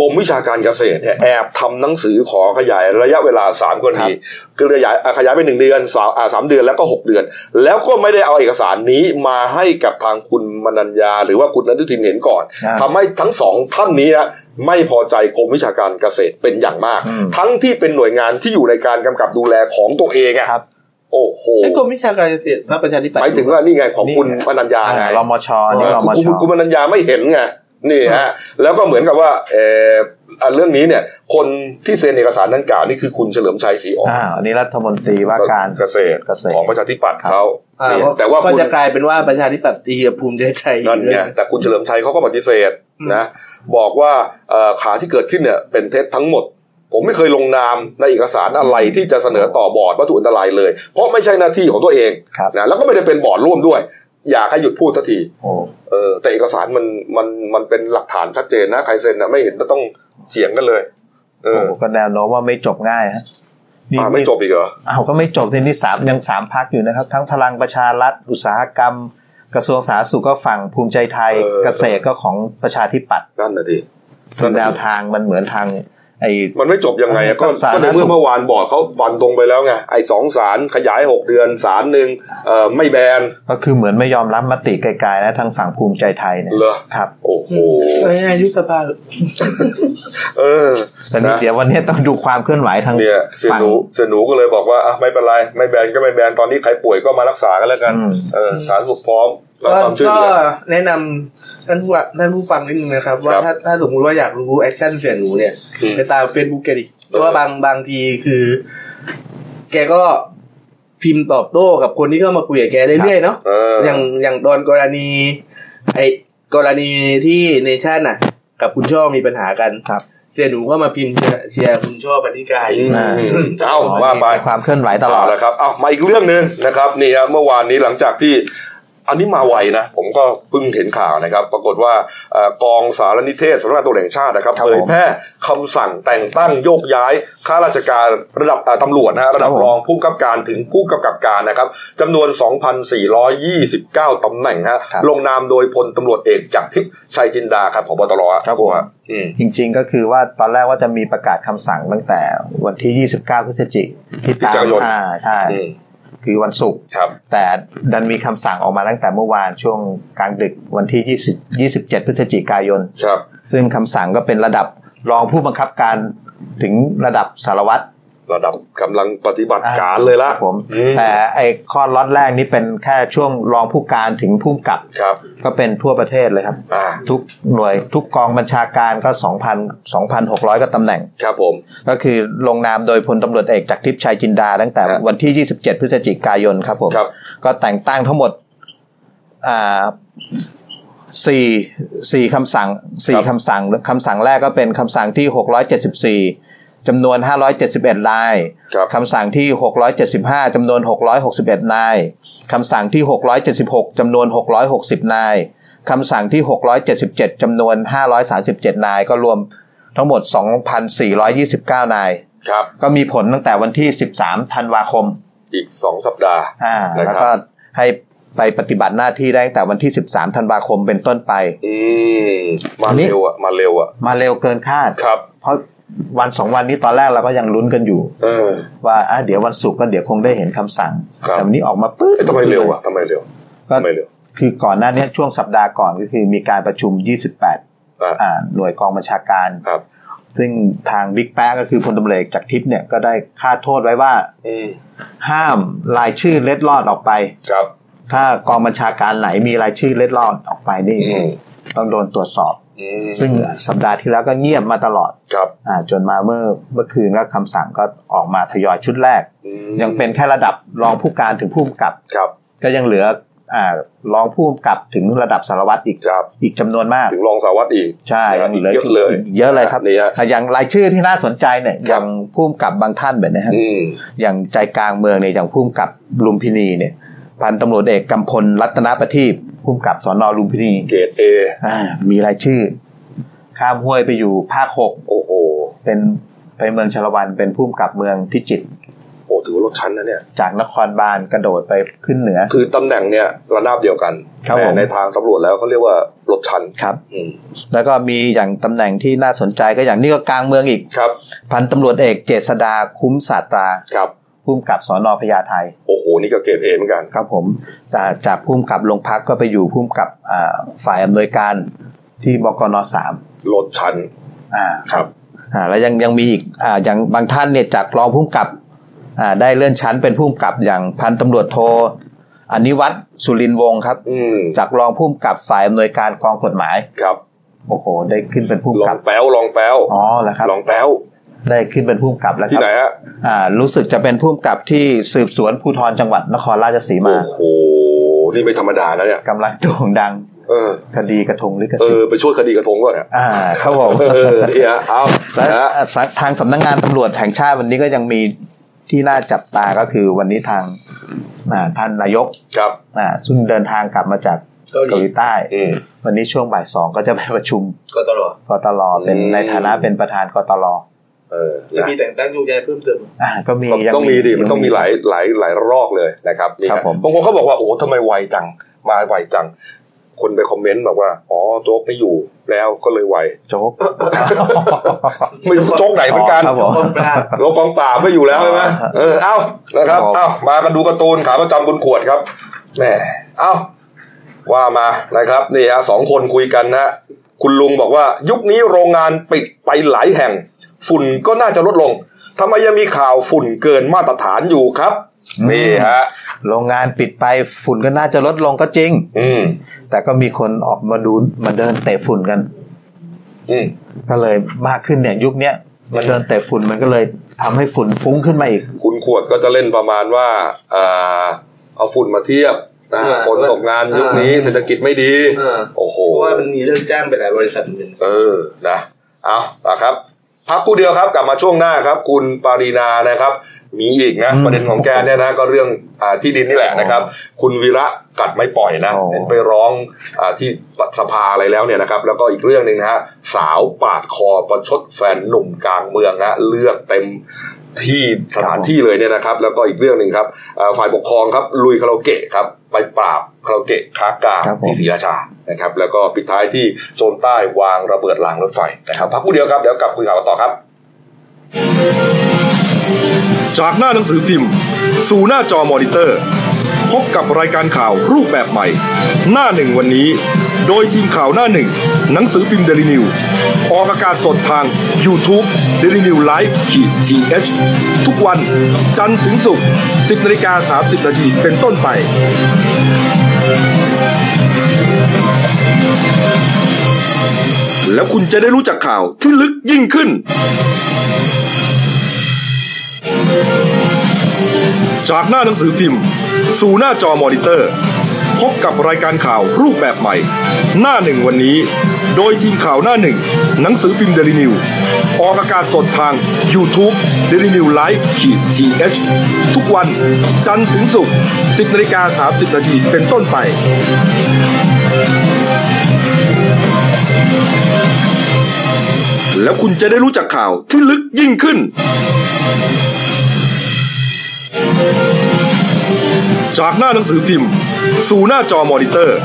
กรมวิชาการเกษตรเนี่ยแอบทำหนังสือขอขยายระยะเวลาสามกรณีคือขยายอะขยายไปหนึ่งเดือนสามอ่าสามเดือนแล้วก็หกเดือน แล้วก็ไม่ได้เอาเอกสารนี้มาให้กับทางคุณมนัญญา หรือว่าคุณอนุทินเห็นก่อนอ่าทำให้ทั้งสองท่านนี้ฮะไม่พอใจกรมวิชาการเกษตรเป็นอย่างมากอืมทั้งที่เป็นหน่วยงานที่อยู่ในการกำกับดูแลของตัวเองอะครับโอ้โหไอ้กรมวิชาการเกษตรพรรคประชาธิปัตหย์มายถึงว่านี่ไงของคุณมนัญญาไงอ่ารมชนี่รคุณมคุณชคุณมนัญญาไม่เห็นไง นี่ฮะแล้วก็เหมือนกับว่าเอออะเรื่องนี้เนี่ย คนที่เซ็นเอกสารดังกล่าวนี่คือคุณเฉลิมชัยศรีอ่อนอ่าอันนี้รัฐมนตรีว่าการเกษตรเกษตรของประชาธิปัตย์เขาอ่านี่เพราะแต่ว่าก็คุณจะกลายเป็นว่าประชาธิปัตย์ตีกับภูมิใจไทยนั่นไงแต่คุณเฉลิมชัยเขาก็ปฏิเสธอืมนะบอกว่าเอ่อข่าวที่เกิดขึ้นเนี่ยเป็นเท็จทั้งหมด ผมไม่เคยลงนามในเอกสารอะไรที่จะเสนอต่อบอร์ดวัตถุอันตรายเลย เพราะไม่ใช่หน้าที่ของตัวเองครับนะแล้วก็ไม่ได้เป็นบอร์ดร่วมด้วย อยากให้หยุดพูดทันทีโอ้เออ แต่เอกสารมันมันมันเป็นหลักฐานชัดเจนนะใครเซ็นนะไม่เห็นจะต้องเถียงกันเลย เออโหก็แนวโน้มว่าไม่จบง่ายฮะนี่อ่าไม่จบอีกเหรออ้าวก็ไม่จบที่นี่สามยังสามพักอยู่นะครับ ทั้งพลังประชารัฐอุตสาหกรรม กระทรวงสาธารณสุขก็ฝั่งภูมิใจไทยเออเกษตรก็ของประชาธิปัตย์นั่นน่ะดิคือแนวทางมันเหมือนทาง ไอ้มันไม่จบยังไงอะก็สารก็ในเมื่อเมื่อวานบอร์ดเขาฟันตรงไปแล้วไงไอ้สองสารขยายหกเดือนสารหนึ่งเอ่อไม่แบนก็คือเหมือนไม่ยอมรับมติไกลๆนะทางฝั่งภูมิใจไทยเนี่ยเหรอครับโอ้โหง่ายๆยุบสภาเออแต่นี่นะเดี๋ยววันนี้ต้องดูความเคลื่อนไหวทางเนี่ยเสียฝั่งหนูเสียหนูก็เลยบอกว่าอะไม่เป็นไรไม่แบนก็ไม่แบนตอนนี้ใครป่วยก็มารักษากันแล้วกันอืมเออสารสุขพร้อมรับ ก็ความช่วยก็เหลือแนะนำท่านผู้ว่าท่านผู้ฟังนิดนึงนะครับ ว่าครับถ้าถ้าสมมติว่าอยากรู้ action เสียหนูเนี่ยอืมไปตามเฟซบุ๊กแกดิเพเออราะว่าบางบางทีคือ แกก็พิมพ์ตอบโต้กับคนที่เข้ามาคุยกับแกเรื่อยๆเนาะเอออย่างอย่างตอนกรณี ไอ้กรณีที่เนชั่นน่ะ กับคุณช่อมีปัญหากันครับเสียหนูก็มาพิมพ์เชียร์เชียร์คุณช่อปฏิกายอืมอ่าเอ้าว่าไปมีความเคลื่อนไหวตลอดเาละครับ เอามาอีกเรื่องหนึ่งนะครับ นี่ฮะเมื่อวานนี้หลังจากที่ อันนี้มาไวนะ ผมก็เพิ่งเห็นข่าวนะครับ ปรากฏว่าเอ่อกองสารนิเทศสำนักงานตำรวจแห่งชาตินะครับครับเผยผมแพร่คำสั่งแต่งตั้งโยกย้ายข้าราชการระดับเอ่อตำรวจนะฮะระดับครับผมรองผู้กำกับการถึงผู้กำกับการนะครับจำนวน 2,429ตำแหน่งฮะครับลงนามโดยพลตำรวจเอกจากทิพย์ชัยจินดาครับผบตรครับผมอืมจริงๆก็คือว่าตอนแรกว่าจะมีประกาศคำสั่งตั้งแต่วันที่ 29 พฤศจิกที่พฤศจิตามกายนอ่าใช่อืม คือวันศุกร์ครับแต่ดันมีคำสั่งออกมาตั้งแต่เมื่อวานช่วงกลางดึกวันที่ 20 27 พฤศจิกายนครับซึ่งคำสั่งก็เป็นระดับรองผู้บังคับการถึงระดับสารวัตร ระดับกำลังปฏิบัติการเลยละครับผมอืมแต่ไอ้ข้อล็อตแรกนี่เป็นแค่ช่วงรองผู้การถึงผู้กำกับครับ ก็เป็นทั่วประเทศเลยครับอ่าทุกหน่วยทุกกองบัญชาการก็ 2,000 2,600 ก็ตำแหน่งครับผม ก็คือลงนามโดยพลตำรวจเอกจากทิพย์ชัยจินดา ตั้งแต่ครับวันที่ 27 พฤศจิกายนครับผมครับก็แต่งตั้งทั้งหมดอ่าสี่สี่คำสั่งสี่คำสั่งคำสั่งแรกก็เป็นคำสั่งที่674จำนวน 571 รายครับ คำสั่งที่ 675จำนวน 661 นาย คำสั่งที่ 676จำนวน 660 นาย คำสั่งที่ 677จำนวน 537 นาย ก็รวมทั้งหมด 2,429 นาย ครับ ก็มีผลตั้งแต่วันที่ 13 ธันวาคมอีกสองสัปดาห์ อ่านะครับแล้วก็ให้ไปปฏิบัติหน้าที่ได้ตั้งแต่วันที่ 13 ธันวาคมเป็นต้นไป อืมมาเร็วอะ มาเร็วอะ มาเร็วเกินคาด ครับ เพราะ วันสองวันนี้ตอนแรกเราก็ยังลุ้นกันอยู่เออว่าอะเดี๋ยววันศุกร์ก็เดี๋ยวคงได้เห็นคำสั่งครับแต่วันนี้ออกมาปึ๊บเอ๊ะทำไมเร็วอะทำไมเร็วก็ทำไมเร็วคือก่อนหน้านี้ช่วงสัปดาห์ก่อนก็คือมีการประชุม 28อ่าอ่าหน่วยกองบัญชาการครับ ซึ่งทางบิ๊กแป๊ะก็คือพลตำรวจเอกจากทิพย์เนี่ยก็ได้คาดโทษไว้ว่าอืมห้ามรายชื่อเล็ดลอดออกไปครับ ถ้ากองบัญชาการไหนมีรายชื่อเล็ดลอดออกไปนี่อืมต้องโดนตรวจสอบอืม ซึ่งสัปดาห์ที่แล้วก็เงียบมาตลอดครับอ่าจนมาเมื่อเมื่อคืนก็คำสั่งก็ออกมาทยอยชุดแรกอืมยังเป็นแค่ระดับรองผู้การถึงผู้กำกับครับก็ยังเหลืออ่ารองผู้กำกับถึงระดับสารวัตรอีกครับอีกจำนวนมาก ถึงรองสารวัตรอีกใช่นะครับยังเหลือเยอะเลยกเยอะเลยครับนี่ฮะอะอย่างรายชื่อที่น่าสนใจเนี่ยอย่างผู้กำกับบางท่านแบบนี้ฮะอืมอย่างใจกลางเมืองเนี่ยอย่างผู้กำกับลุมพินีเนี่ย พันตำรวจเอกกำพลรัตนประทีปผู้กำกับสอนอลุมพินีเกรดเออ่ามีรายชื่อ ข้ามห้วยไปอยู่ภาคหกโอ้โห เป็นไปเมืองชลวันเป็นผู้กำกับเมืองพิจิตรโอ้ถือว่ารถชั้นนะเนี่ยจากนครบาลกระโดดไปขึ้นเหนือ คือตำแหน่งเนี่ยระนาบเดียวกันครับแต่ผมในทางตำรวจแล้วเขาเรียกว่ารถชั้นครับอืมแล้วก็มีอย่างตำแหน่งที่น่าสนใจก็อย่างนี้ก็กลางเมืองอีกครับ พันตำรวจเอกเจษดาคุ้มศาสตราครับ ผู้กำกับสอนอพญาไทโอ้โห นี่ก็เกรดเอเหมือนกัน ครับผมจากจากผู้กำกับโรงพักก็ไปอยู่ผู้กำกับอ่าฝ่ายอำนวยการที่บกนสามรถชั้นอ่าครับอ่าแล้วยังยังมีอีกอ่าอย่างบางท่านเนี่ยจากรองผู้กำกับอ่าได้เลื่อนชั้นเป็นผู้กำกับอย่างพันตำรวจโทอนิวัตรสุรินทร์วงศ์ครับอืมจากรองผู้กำกับฝ่ายอำนวยการกองกฎหมายครับโอ้โห ได้ขึ้นเป็นผู้ลกำอกังบแป๊วลองแป๊วอ๋อแล้วครับลองแป๊ว ได้ขึ้นเป็นผู้กำกับแล้วคที่รับไหนฮะอ่า รู้สึกจะเป็นผู้กำกับที่สืบสวนภูธรจังหวัดนครราชสีมาโอ้โหนี่ไม่ธรรมดานะเนี่ยกำลังโด่งดังเออคดีกระทงลิขเอสิทอธิ์ไปช่วยคดีกระทงก่อนเนี่ยอ่าเขาบอกเออเนี่ยเอาและนะฮะทางสำนักงานตำรวจแห่งชาติวันนี้ก็ยังมีที่น่าจับตาก็คือวันนี้ทางอ่าท่านนายกครับอ่าซึ่งเดินทางกลับมาจากเกาหลีเกาหลีใต้อืมวันนี้ช่วงบ่ายสองก็จะไปประชุมก็ตลอดกตลเป็นอืมในฐานะเป็นประธานกตล เออจะนะมีแต่งตั้งยูยายเพิ่มเติมอ่าก็มีต้องยังต้องมีดิมันต้องมีหลายหลายหลายรอกเลยนะครับนี่ครับฮะผมบางคนเขาบอกว่าโอ้ทำไมไวจังมาไวจัง คนไปคอมเมนต์บอกว่าอ๋อโจ๊กไม่อยู่แล้วก็เลยไวโจ๊กไม่รู้โจ๊กไหนเหมือนกันครับผมคนปราบรถกองป่าบไม่อยู่แล้วใช่ไหมอ๋อเออเอ้านะครับครับผมเอ้ามากันดูการ์ตูนขาประจำคุณขวดครับแหมเอ้าว่ามานะครับนี่ฮะสองคนคุยกันนะ คุณลุงบอกว่า ยุคนี้โรงงานปิดไปหลายแห่ง ฝุ่นก็น่าจะลดลงทำไมยังมีข่าวฝุ่นเกินมาตรฐานอยู่ครับนี่ฮะโรงงานปิดไปฝุ่นก็น่าจะลดลงก็จริง อืมแต่ก็มีคนออกมาดูมาเดินเตะฝุ่นกัน อืมก็เลยมากขึ้นเนี่ยยุคเนี้ยมาเดินเตะฝุ่นมันก็เลยทำให้ฝุ่นฟุ้งขึ้นมาอีก คุณขวดก็จะเล่นประมาณว่าอ่าเอาฝุ่นมาเทียบนะอ่าคนตกงานยุคนี้เศรษฐกิจไม่ดีเออโอ้โหเพราะว่ามันมีเรื่องจ้างไปหลายบริษัทเหมือนกันเออนะเอาละครับ พักครู่เดียวครับ กลับมาช่วงหน้าครับ คุณปารีนานะครับ มีอีกนะอืมประเด็นของแกเนี่ยนะก็เรื่องอ่าที่ดินนี่แหละนะครับ คุณวีระกัดไม่ปล่อยนะอ๋อเห็นไปร้องอาที่สภาอะไรแล้วเนี่ยนะครับ แล้วก็อีกเรื่องหนึ่งนะฮะสาวปาดคอประชดแฟนหนุ่มกลางเมืองนะเลือดเต็มที่สถานที่เลยเนี่ยนะครับ แล้วก็อีกเรื่องหนึ่งครับอ่าฝ่ายปกครองครับลุยคาราโอเกะครับ ไปปราบคาราโอเกะค้ากาครับผมที่ศรีราชานะครับ แล้วก็ปิดท้ายที่โซนใต้วางระเบิดรางรถไฟนะครับพักผู้เดียวครับเดี๋ยวกลับคุยข่าวกันต่อครับ จากหน้าหนังสือพิมพ์ สู่หน้าจอมอนิเตอร์ พบกับรายการข่าวรูปแบบใหม่ หน้าหนึ่งวันนี้ โดยทีมข่าวหน้าหนึ่ง หนังสือพิมพ์เดลิวิว ออกอากาศสดทาง YouTube d e l i n e w l i v e ขีดทีเทุกวันจันทร์ถึงศุกร์10นาฬิกา30นาทีเป็นต้นไป แล้วคุณจะได้รู้จักข่าวที่ลึกยิ่งขึ้น จากหน้าหนังสือพิมพ์ สู่หน้าจอมอนิเตอร์ พบกับรายการข่าวรูปแบบใหม่ หน้าหนึ่งวันนี้ โดยทีมข่าวหน้าหนึ่ง หนังสือพิมพ์เดลิวิวออกอากาศสดทาง YouTube d e l i n e w l i v e ขีดทีเทุกวันจันทร์ถึงศุกร์10นาฬิกา30นาทีเป็นต้นไปแล้วคุณจะได้รู้จักข่าวที่ลึกยิ่งขึ้น จากหน้าหนังสือพิมพ์ สู่หน้าจอมอนิเตอร์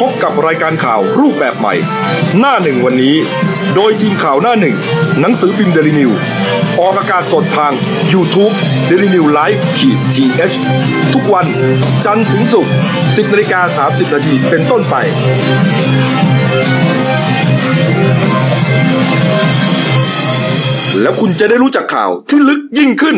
พบกับรายการข่าวรูปแบบใหม่ หน้าหนึ่งวันนี้ โดยทีมข่าวหน้าหนึ่ง หนังสือพิมพ์เดลิวิวออกอากาศสดทาง YouTube d e l i n e w l i v e ขีดทีเทุกวันจันทร์ถึงศุกร์10นาฬิกา30นาทีเป็นต้นไปแล้วคุณจะได้รู้จักข่าวที่ลึกยิ่งขึ้น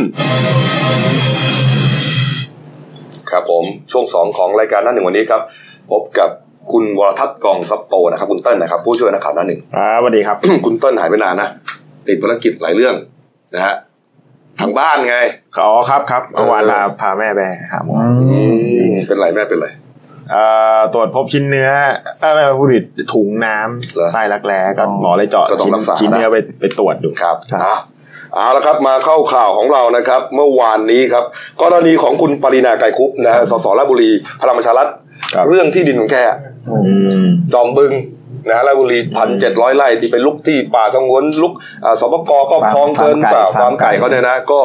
ครับผมช่วงสองของรายการหน้าหนึ่งวันนี้ครับพบกับคุณวรทัศน์กองซับโตนะครับคุณเติ้ลนะครับผู้ช่วยนักข่าวหน้าหนึ่งครับสวัสดีครับ คุณเติ้ลหายไปนานนะติดภารกิจหลายเรื่องนะฮะทางบ้านไงอ๋อครับครับเมื่อวานลาพาแม่ไปหาหมออืมเป็นไรแม่เป็นไรเอ่อตรวจพบชิ้นเนื้อเออไม่ผู้ผิดถุงน้ำเหรอใต้รักแร้ก็หมอเลยเจาะก็ต้องชิ้นรักษาชิ้นเนื้อนะไปไปตรวจดูครับอะ เอาละครับมาเข้าข่าวของเรานะครับ เมื่อวานนี้ครับกรณีของคุณปรินาไกรคุปนะฮะสสราชบุรีพลังประชารัฐครับ เรื่องที่ดินของแกอืม จอมบึงนะฮะราชบุรีพันเจ็ดร้อยไร่ที่ไปลุกที่ป่าสงวนลุกอ่าสปกก็ครองเกินเปล่าฟาร์มไก่เขาเนี่ยนะก็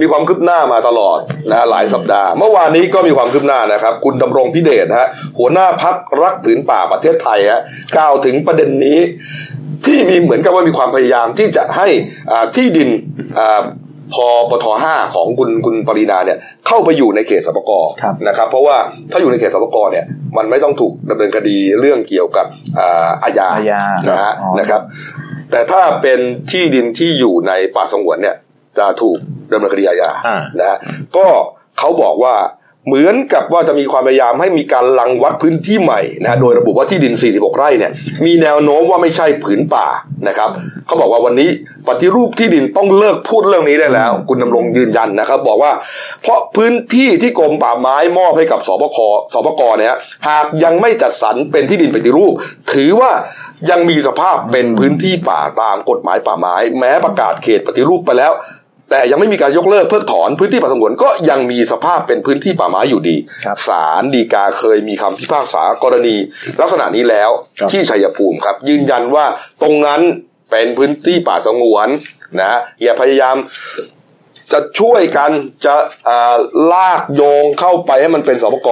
มีความคืบหน้ามาตลอดนะฮะหลายสัปดาห์ เมื่อวานนี้ก็มีความคืบหน้านะครับ คุณดำรงพิเดชนะฮะหัวหน้าพักรักผืนป่าประเทศไทยฮะกล่าวถึงประเด็นนี้ ที่มีเหมือนกับว่ามีความพยายามที่จะให้อ่าที่ดินอ่าพอปทห้าของคุณคุณปรินาเนี่ยเข้าไปอยู่ในเขตสปกครับนะครับ เพราะว่าถ้าอยู่ในเขตสปกเนี่ยมันไม่ต้องถูกดำเนินคดีเรื่องเกี่ยวกับอ่าอาญาอาญานะฮะอ๋อนะครับ แต่ถ้าเป็นที่ดินที่อยู่ในป่าสงวนเนี่ยจะถูกดำเนินคดีอาญาอ่านะฮะก็เขาบอกว่า เหมือนกับว่าจะมีความพยายามให้มีการลังวัดพื้นที่ใหม่นะโดยระบุว่าที่ดิน 46 ไร่เนี่ยมีแนวโน้มว่าไม่ใช่ผืนป่านะครับเขาบอกว่าวันนี้ปฏิรูปที่ดินต้องเลิกพูดเรื่องนี้ได้แล้ว คุณดำรงยืนยันนะครับ บอกว่า เพราะพื้นที่ที่กรมป่าไม้มอบให้กับสบคสบกเนี่ยหากยังไม่จัดสรรเป็นที่ดินปฏิรูป ถือว่ายังมีสภาพเป็นพื้นที่ป่าตามกฎหมายป่าไม้ แม้ประกาศเขตปฏิรูปไปแล้ว แต่ยังไม่มีการยกเลิกเพิกถอนพื้นที่ป่าสงวนก็ยังมีสภาพเป็นพื้นที่ป่าไม้อยู่ดีครับศาลฎีกาเคยมีคำพิพากษากรณี ลักษณะนี้แล้วครับที่ชัยภูมิครับ ยืนยันว่าตรงนั้นเป็นพื้นที่ป่าสงวนนะอย่าพยายามจะช่วยกันจะอ่าลากโยงเข้าไปให้มันเป็นสปก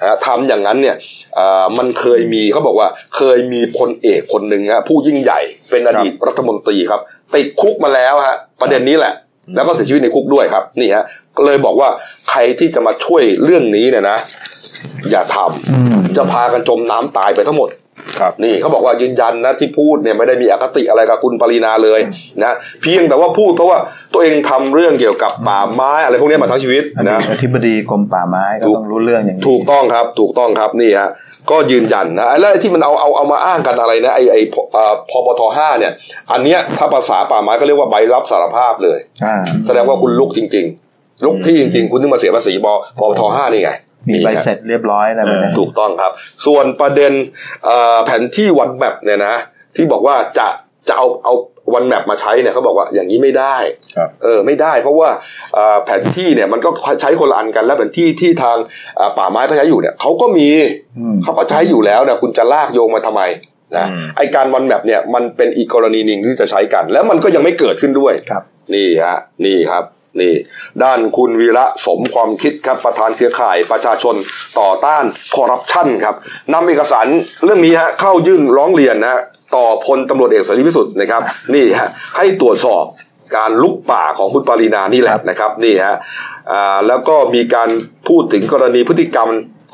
นะฮะทำอย่างนั้นเนี่ยอ่ามันเคยมีเขาบอกว่าเคยมีพลเอกคนหนึ่งฮะผู้ยิ่งใหญ่เป็นอดีตรัฐมนตรีครับติดคุกมาแล้วฮะประเด็นนี้แหละ แล้วก็เสียชีวิตในคุกด้วยครับ นี่ฮะก็เลยบอกว่าใครที่จะมาช่วยเรื่องนี้เนี่ยนะ อย่าทำอืมจะพากันจมน้ำตายไปทั้งหมดครับนี่เขาบอกว่ายืนยันนะที่พูดเนี่ยไม่ได้มีอคติอะไรกับคุณปรินาเลยนะเพียงแต่ว่าพูดเพราะว่าตัวเองทำเรื่องเกี่ยวกับป่าไม้อะไรพวกนี้มาทั้งชีวิตอดีนะตอธิบดีกรมป่าไม้ก็ถูกต้องรู้เรื่องอย่างนี้ถูกต้องครับ ถูกต้องครับนี่ฮะ ก็ยืนยันนะแล้วไอ้ที่มันเอาเอาเอามาอ้างกันอะไรนะไอ้ไอ้พเอ่อพปทห้าเนี่ย อันเนี้ยถ้าภาษาป่าไม้ก็เรียกว่าใบรับสารภาพเลยอ่าแสดงว่าคุณลุกจริง ๆ ลุกที่จริง ๆ คุณถึงมาเสียภาษีบพปทห้านี่ไงมีนี่ใบฮะเสร็จเรียบร้อยอะไรแบบนี้ถูกต้องครับ ส่วนประเด็นเอ่อแผนที่วันแมปเนี่ยนะ ที่บอกว่าจะจะเอาเอาวันแมปมาใช้เนี่ยเขาบอกว่าอย่างนี้ไม่ได้ครับเออไม่ได้ เพราะว่าเอ่อแผนที่เนี่ยมันก็ใช้คนละอันกันและแผนที่ที่ทางเอ่อป่าไม้เขาใช้อยู่เนี่ยเขาก็มีอืมเขาก็ใช้อยู่แล้วเนี่ยคุณจะลากโยงมาทำไมนะอืมไอการ One Map เนี่ยมันเป็นอีกกรณีหนึ่งที่จะใช้กัน แล้วมันก็ยังไม่เกิดขึ้นด้วยครับ นี่ฮะนี่ครับนี่ด้านคุณวีระสมความคิดครับประธานเครือข่ายประชาชนต่อต้านคอร์รัปชันครับนำเอกสารเรื่องนี้ฮะเข้ายื่นร้องเรียนนะฮะ ต่อพลตำรวจเอกเสรีพิสุทธิ์นะครับ นี่ฮะให้ตรวจสอบการรุกป่าของคุณปารีณานี่แหละนะครับ นี่ฮะอ่าแล้วก็มีการพูดถึงกรณีพฤติกรรม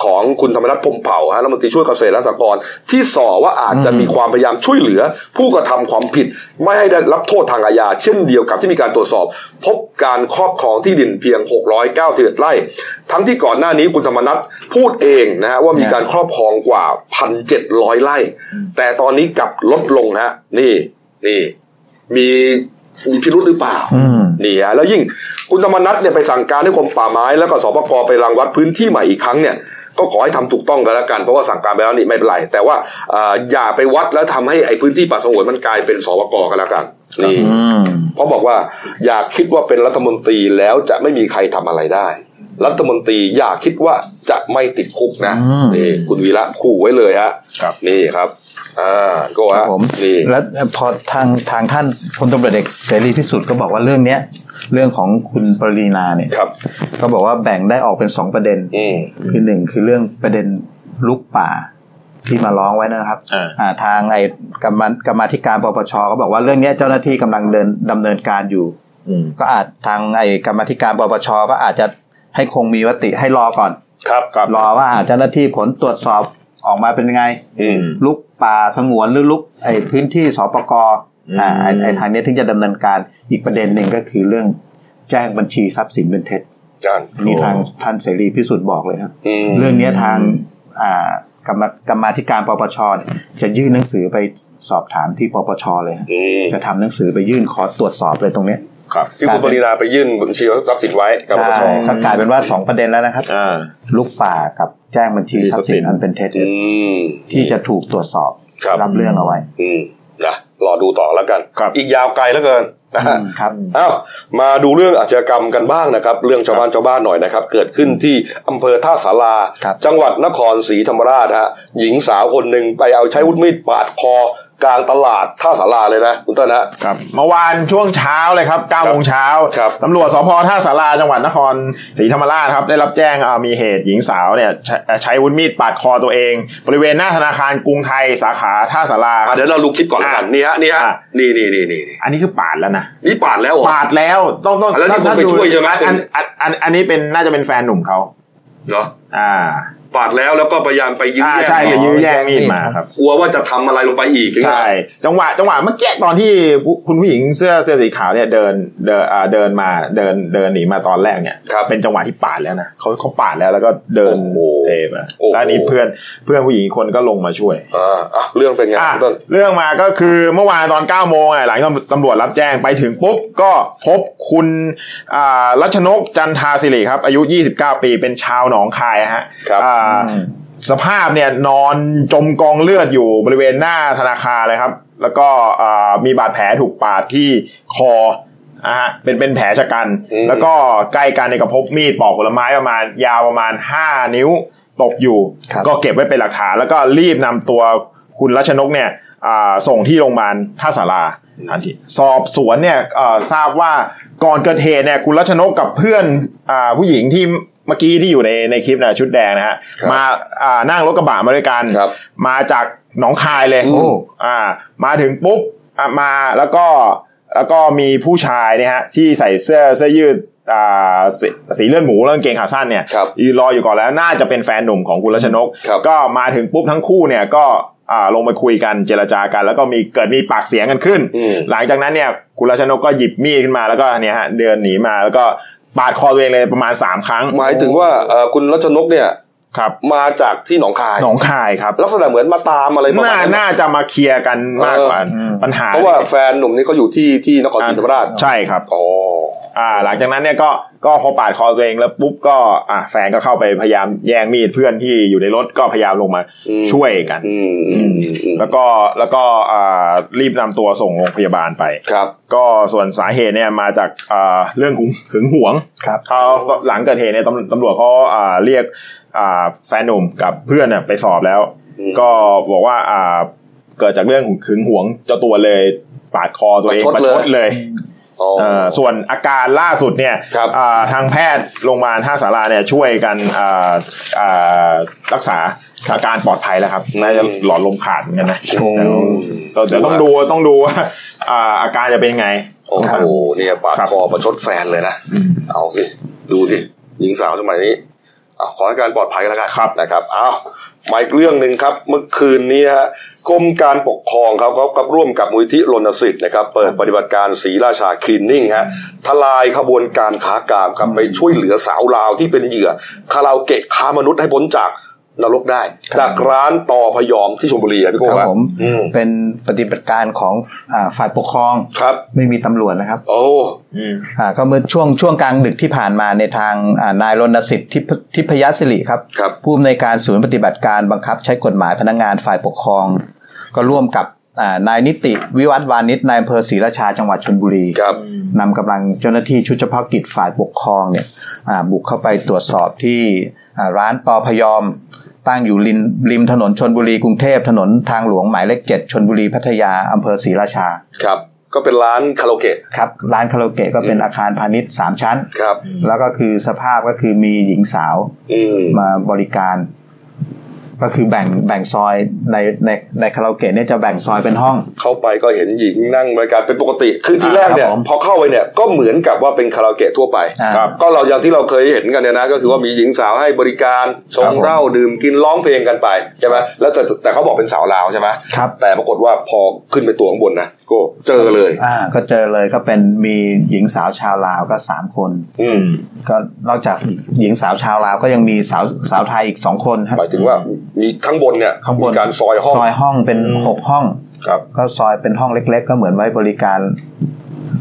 ของคุณธรรมนัฐพรหมเผ่าฮะรัฐมนตรีช่วยเกษตรและสหกรณ์ที่ส่อว่าอาจจะมีความพยายามช่วยเหลือ ผู้กระทำความผิด ไม่ให้ได้รับโทษทางอาญาเช่นเดียวกับที่มีการตรวจสอบ พบการครอบครองที่ดินเพียง 691 ไร่ ทั้งที่ก่อนหน้านี้คุณธรรมนัฐพูดเองนะฮะว่ามีการครอบครองกว่า 1,700 ไร่ แต่ตอนนี้กลับลดลงฮะนี่นี่มีมีพิรุธหรือเปล่าอืมนี่ฮะแล้วยิ่งคุณธรรมนัฐเนี่ยไปสั่งการให้กรมป่าไม้ แล้วก็สปกไปรังวัดพื้นที่ใหม่อีกครั้งเนี่ย ก็ขอให้ทำถูกต้องกันแล้วกัน เพราะว่าสั่งการไปแล้วนี่ไม่เป็นไร แต่ว่าอ่าอย่าไปวัดแล้วทำให้ไอ้พื้นที่ป่าสงวนมันกลายเป็นสปกกันแล้วกันนี่อืมเพราะบอกว่าอย่าคิดว่าเป็นรัฐมนตรีแล้วจะไม่มีใครทำอะไรได้ รัฐมนตรีอย่าคิดว่าจะไม่ติดคุกนะอืมนี่คุณวีระขู่ไว้เลยฮะครับนี่ครับ อ่าก็ครัฮะบผมนี่แล้วพอทางทางท่านพลตำรวจเอกเสรีพิสุทธิ์ก็บอกว่าเรื่องเนี้ย เรื่องของคุณปรีนาเนี่ยครับก็บอกว่าแบ่งได้ออกเป็นสองประเด็นอืมคือหนึ่งคือเรื่องประเด็นลุกป่าที่มาร้องไว้นะครับอ่าอ่าทางไอ้กรรมกรรมาธิการปปชก็บอกว่าเรื่องเนี้ยเจ้าหน้าที่กำลังเดินดำเนินการอยู่อืมก็อาจทางไอ้กรรมาธิการปปชก็อาจจะให้คงมีวติให้รอก่อน ครับครับรอว่าเจ้าหน้าที่ผลตรวจสอบ ออกมาเป็นยังไงอืมลุกป่าสงวนหรือลุกไอ้พื้นที่สปกอืมอ่าไอ้ไอ้ทางเนี้ยถึงจะดำเนินการอีกประเด็นหนึ่งก็คือเรื่องแจ้งบัญชีทรัพย์สินเป็นเท็จจานนี่ทางท่านเสรีพิสุทธิ์บอกเลยครับอืมเรื่องเนี้ยทางอ่ากรรมกรรมาธิการปปชเนี่ยจะยื่นหนังสือไปสอบถามที่ปปชเลยฮะอืมจะทำหนังสือไปยื่นขอตรวจสอบเลยตรงเนี้ยครับที่คุณปรินาไปยื่นบัญชีทรัพย์สินไว้กับปปชใช่ก็กลายเป็นว่าสองประเด็นแล้วนะครับอ่าลุกป่ากับ แจ้งบัญชีทรัพย์สินอันเป็นเท็จอืมที่จะถูกตรวจสอบครับรับเรื่องเอาไว้อืมนะรอดูต่อแล้วกันครับอีกยาวไกลแล้วเกินนะฮะครับอ้าวมาดูเรื่องอาชญากรรมกันบ้างนะครับ เรื่องชาวบ้านชาวบ้านหน่อยนะครับ เกิดขึ้นที่อำเภอท่าสาราครับจังหวัดนครศรีธรรมราชฮะหญิงสาวคนหนึ่งไปเอาใช้วุธมีดปาดคอ กลางตลาดท่าสาราเลยนะคุณต้นฮะครับเมื่อวานช่วงเช้าเลยครับ9โมงเช้าครับตำรวจสพท่าสาราจังหวัดนครศรีธรรมราชครับได้รับแจ้งอ่ามีเหตุหญิงสาวเนี่ยใช้ใช้อาวุธมีดปาดคอตัวเอง บริเวณหน้าธนาคารกรุงไทยสาขาท่าสาราอะเดี๋ยวเราดูคลิปก่อนแล้วกันอะนี่ฮะนี่ฮะอะนี่นี่นี่นี่นี่อันนี้คือปาดแล้วนะนี่ปาดแล้วเหรอปาดแล้วต้องต้องแล้วนี่ถ้าคนไปดูช่วยใช่ไหมอันอันอันอันอันนี้เป็นน่าจะเป็นแฟนหนุ่มเขาเนาะอ่าปาดแล้วแล้วก็พยายามไปยื้ออ่าแย่งใช่มีจะดยื้อแย่งมีดมาครับ กลัวว่าจะทำอะไรลงไปอีกอย่างเงี้ยใช่ จังหวะจังหวะเมื่อกี้ตอนที่ผู้คุณผู้หญิงเสื้อเสื้อสีขาวเนี่ยเดินเดินอ่าเดินมาเดินเดินหนีมาตอนแรกเนี่ย ครับ เป็นจังหวะที่ปาดแล้วนะเขาเขาปาดแล้วแล้วก็เดินโอ้โหเทมาโอ้โห แล้วอันนี้เพื่อนเพื่อนผู้หญิงอีกคนก็ลงมาช่วย อ่าอะเรื่องเป็นไงอะคุณต้น เรื่องมาก็คือเมื่อวานตอน9โมงอะหลังตำรวจรับแจ้งไปถึงปุ๊บก็พบคุณอ่ารัชนกจันทาสิริครับ อายุ 29 ปีเป็นชาวหนองคายฮะครับ อ่าอืมสภาพเนี่ยนอนจมกองเลือดอยู่บริเวณหน้าธนาคารเลยครับ แล้วก็อ่ามีบาดแผลถูกปาดที่คออะฮะเป็นเป็นแผลชะกันอืมแล้วก็ใกล้กันเนี่ยก็พบมีดปอกผลไม้ประมาณยาวประมาณ5นิ้วตกอยู่ครับก็เก็บไว้เป็นหลักฐาน แล้วก็รีบนำตัวคุณรัชนกเนี่ยอ่าส่งที่โรงพยาบาลท่าสาราทันทีสอบสวนเนี่ยเอ่อทราบว่าก่อนเกิดเหตุเนี่ยคุณรัชนกกับเพื่อนอ่าผู้หญิงที่ เมื่อกี้ที่อยู่ในในคลิปนะชุดแดงนะฮะครับมาอ่านั่งรถกระบะมาด้วยกันครับมาจากหนองคายเลยโอ้อ่า มาถึงปุ๊บอะมาแล้วก็แล้วก็มีผู้ชายเนี่ยฮะที่ใส่เสื้อเสื้อยืดอ่าสีสีเลือดหมูแล้วกางเกงขาสั้นเนี่ยครับยืนรออยู่ก่อนแล้วน่าจะเป็นแฟนหนุ่มของคุณรัชนกครับก็มาถึงปุ๊บทั้งคู่เนี่ยก็อ่าลงไปคุยกันเจรจากัน แล้วก็มีเกิดมีปากเสียงกันขึ้นอืมหลังจากนั้นเนี่ยคุณรัชนกก็หยิบมีดขึ้นมาแล้วก็เนี่ยฮะเดินหนีมาแล้วก็ ปาดคอตัวเองเลยประมาณสามครั้ง หมายถึงว่าคุณรัชนกเนี่ย ครับ มาจากที่หนองคาย หนองคายครับ ลักษณะเหมือนมาตามอะไรประมาน่าณนั้นน่าจะมาเคลียร์กันมากกว่าเออปัญหาเพราะว่าแฟนหนุ่มนี่เขาอยู่ที่ที่นครศรีธรรมราชใช่ครับอ๋ออ่า หลังจากนั้นเนี่ยก็ก็พอปาดคอตัวเองแล้วปุ๊บก็อ่าแฟนก็เข้าไปพยายามแย่งมีดเพื่อนที่อยู่ในรถก็พยายามลงมาอืมช่วยกันอืมอืมอืมแล้วก็แล้วก็อ่ารีบนำตัวส่งโรงพยาบาลไปครับ ก็ส่วนสาเหตุเนี่ยมาจากอ่าเรื่องหึงหึงหวงครับเขาหลังเกิดเหตุเนี่ยตำตำรวจเขาอ่าเรียก อ่าแฟนหนุ่มกับเพื่อนน่ะไปสอบแล้วอืมก็บอกว่าอ่าเกิดจากเรื่องหึงหวงเจ้าตัวเลยปาดคอตัวเองประชดประชดเลยอ๋อเอ่อส่วนอาการล่าสุดเนี่ยครับอ่าทางแพทย์โรงพยาบาลท่าสาราเนี่ยช่วยกันอ่าอ่ารักษาอาการปลอดภัยแล้วครับน่าจะหลอดลมขาดเหมือนกันนะโอ้เดี๋ยวเดี๋ยวต้องดูต้องดูว่าอ่าอาการจะเป็นไง โอ้โหเนี่ยปาดครับคอประชดแฟนเลยนะ เอาสิ ดูสิหญิงสาวสมัยนี้เอา ขอให้การปลอดภัยกันแล้วกันครับนะครับเอามาอีกเรื่องหนึ่งครับ เมื่อคืนนี้ฮะกรมการปกครองครับเขากับร่วมกับมูลที่รณสิทธิ์นะครับ เปิดปฏิบัติการศรีราชาคลีนนิ่งฮะทลายขบวนการค้ากามครับไปช่วยเหลือสาวลาวที่เป็นเหยื่อคาราโอเกะค้ามนุษย์ให้พ้นจาก นรกได้ จากร้านต่อพยอมที่ชลบุรีครับพี่โก้ครับฮะผมอืมเป็นปฏิบัติการของอ่าฝ่ายปกครองครับไม่มีตำรวจนะครับ โอ้อืมอ่าก็เมื่อช่วงช่วงกลางดึกที่ผ่านมาในทางอ่านายรณสิทธิ์ทิพทิพยสิริครับครับ ผู้อำนวยการศูนย์ปฏิบัติการบังคับ ใช้กฎหมายพนักงานฝ่ายปกครอง ก็ร่วมกับอ่านายนิติวิวัฒน์วานิชนายอำเภอศรีราชาจังหวัดชลบุรีครับนำกำลังเจ้าหน้าที่ชุดเฉพาะกิจฝ่ายปกครองเนี่ยอ่าบุกเข้าไปตรวจสอบที่อ่าร้านปอพยอม ตั้งอยู่ริมริมถนนชนบุรีกรุงเทพถนนทางหลวงหมายเลขเจ็ดชนบุรีพัทยาอำเภอศรีราชา ครับก็เป็นร้านคาราโอเกะครับร้านคาราโอเกะก็เป็นอาคารพาณิชย์สามชั้น ครับ แล้วก็คือสภาพก็คือมีหญิงสาวอืมมาบริการ ก็คือแบ่งแบ่งซอยในในในคาราโอเกะเนี่ยจะแบ่งซอยเป็นห้อง เข้าไปก็เห็นหญิงนั่งบริการเป็นปกติ คือทีแรกเนี่ยครับผมพอเข้าไปเนี่ยก็เหมือนกับว่าเป็นคาราโอเกะทั่วไปอ่าครับก็เราอย่างที่เราเคยเห็นกันเนี่ยนะ ก็คือว่ามีหญิงสาวให้บริการส่ครังบผมเหล้าดื่มกินร้องเพลงกันไปใช่ไหมแล้วแต่แต่เขาบอกเป็นสาวลาวใช่ไหมครับแต่ปรากฏว่าพอขึ้นไปตัวข้างบนนะ ก็เจอเลย อ่า ก็เจอเลยก็เป็นมีหญิงสาวชาวลาวก็สามคน อืมก็นอกจากหญิงสาวชาวลาวก็ยังมีสาวสาวไทยอีกสองคนครับหมายถึงว่ามีข้างบนเนี่ยข้างบนมีการซอยห้องซอยห้องเป็นหกห้อง ครับ ก็ซอยเป็นห้องเล็ก ๆ ก็เหมือนไว้บริการ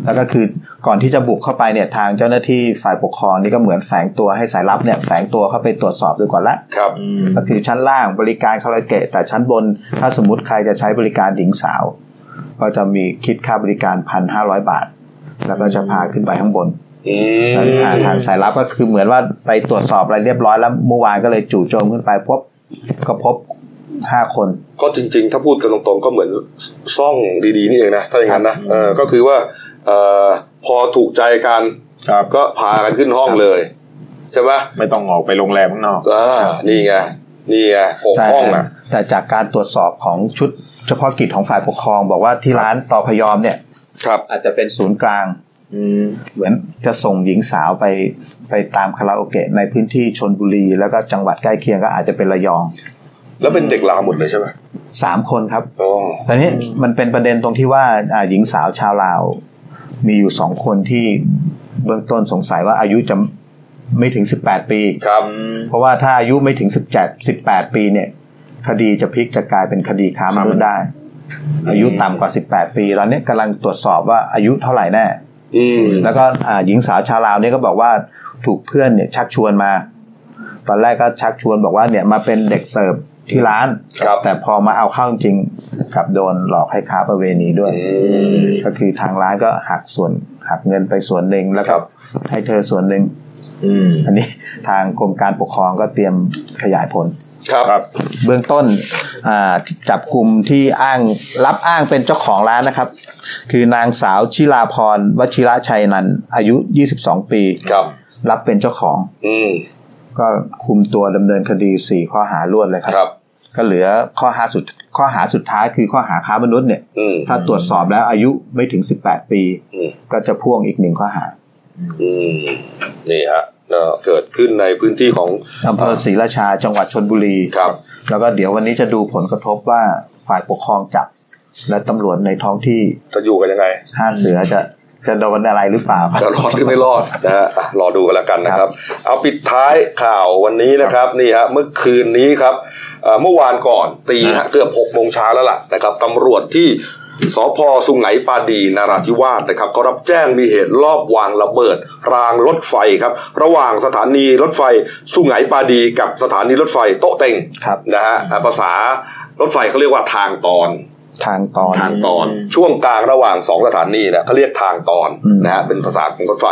แล้วก็คือก่อนที่จะบุกเข้าไปเนี่ยทางเจ้าหน้าที่ฝ่ายปกครองนี่ก็เหมือนแฝงตัวให้สายลับเนี่ยแฝงตัวเข้าไปตรวจสอบดูก่อนละครับก็คือชั้นล่างบริการคาราโอเกะแต่ชั้นบน ถ้าสมมติใครจะใช้บริการหญิงสาว ก็จะมีคิดค่าบริการพันห้าร้อยบาท แล้วก็จะพาขึ้นไปข้างบนอืมแล้วทางทางสายลับก็คือเหมือนว่าไปตรวจสอบอะไรเรียบร้อยแล้วเมื่อวานก็เลยจู่โจมขึ้นไปพบก็พบห้าคน ก็จริง ๆ ถ้าพูดกันตรงๆก็เหมือนซ่องดีๆนี่เองนะถ้าอย่างนั้นนะเออก็คือว่าเอ่อพอถูกใจกันครับก็พากันขึ้นห้องเลย ใช่ไหมไม่ต้องออกไปโรงแรมข้างนอกอ่านี่ไงนี่ไงหกแต่ห้องอะแต่จากการตรวจสอบของชุด เฉพาะกิจของฝ่ายปกครอง บอกว่าที่ร้านต่อพยอมเนี่ยครับ อาจจะเป็นศูนย์กลางอืมเหมือนจะส่งหญิงสาวไปไปตามคาราโอเกะในพื้นที่ชนบุรี แล้วก็จังหวัดใกล้เคียงก็อาจจะเป็นระยอง แล้วเป็นเด็กลาวหมดเลยใช่ไหมสามคนครับอ๋อตอนนี้มันเป็นประเด็นตรงที่ว่าอ่าหญิงสาวชาวลาว มีอยู่สองคนที่เบื้องต้นสงสัยว่าอายุจะไม่ถึงสิบแปดปีครับ เพราะว่าถ้าอายุไม่ถึงสิบเจ็ดสิบแปดปีเนี่ย คดีจะพลิกจะกลายเป็นคดีค้ามนุษย์ได้ อายุต่ำกว่าสิบแปดปี ตอนนี้กำลังตรวจสอบว่าอายุเท่าไหร่แน่อืมแล้วก็อ่าหญิงสาวชาวลาวเนี่ยก็บอกว่าถูกเพื่อนเนี่ยชักชวนมา ตอนแรกก็ชักชวนบอกว่าเนี่ยมาเป็นเด็กเสิร์ฟที่ร้านครับแต่พอมาเอาเข้าจริงกลับโดนหลอกให้ค้าประเวณีด้วยอืมก็คือทางร้านก็หักส่วนหักเงินไปส่วนหนึ่งแล้วครัก็บให้เธอส่วนหนึ่ง อืมอันนี้ทางกรมการปกครองก็เตรียมขยายผลครับครับเบื้องต้นอ่าจับกลุ่มที่อ้างรับอ้างเป็นเจ้าของร้านนะครับ คือนางสาวชิลาพรวชิระชัยนันท์อายุ 22 ปีครับรับเป็นเจ้าของ อืมก็คุมตัวดำเนินคดี4ข้อหารวดเลยครับครับก็เหลือข้อหาสุดข้อหาสุดท้ายคือข้อหาค้ามนุษย์เนี่ยอืมถ้าตรวจสอบแล้วอายุไม่ถึง 18 ปีอืมก็จะพ่วงอีกหนึ่งข้อหา อืมนี่ฮะก็เกิดขึ้นในพื้นที่ของอำเภอศรีราชาจังหวัดชนบุรีครับ แล้วก็เดี๋ยววันนี้จะดูผลกระทบว่าฝ่ายปกครองจับ และตำรวจในท้องที่จะอยู่กันยังไงห้าเสือจะจะโดนอะไรหรือเปล่าครับจะรอดหรือไม่รอดนะฮะอะรอดูกันแล้วกันนะครับ เอาปิดท้ายข่าววันนี้นะครับนี่ฮะเมื่อคืนนี้ครับเอ่อเมื่อวานก่อนตีฮะเกือบหกโมงเช้าแล้วล่ะนะครับตำรวจที่ สพสุไหงปาดีนาราธิวาสนะครับก็รับแจ้งมีเหตุลอบวางระเบิด รางรถไฟครับ ระหว่างสถานีรถไฟสุไหงปาดีกับสถานีรถไฟโต๊ะเต็งครับนะฮะอะภาษารถไฟเขาเรียกว่าทางตอน ทางตอนทางตอน ช่วงกลางระหว่างสองสถานีเนี่ยเขาเรียกทางตอนอืมนะฮะเป็นภาษาของรถไฟ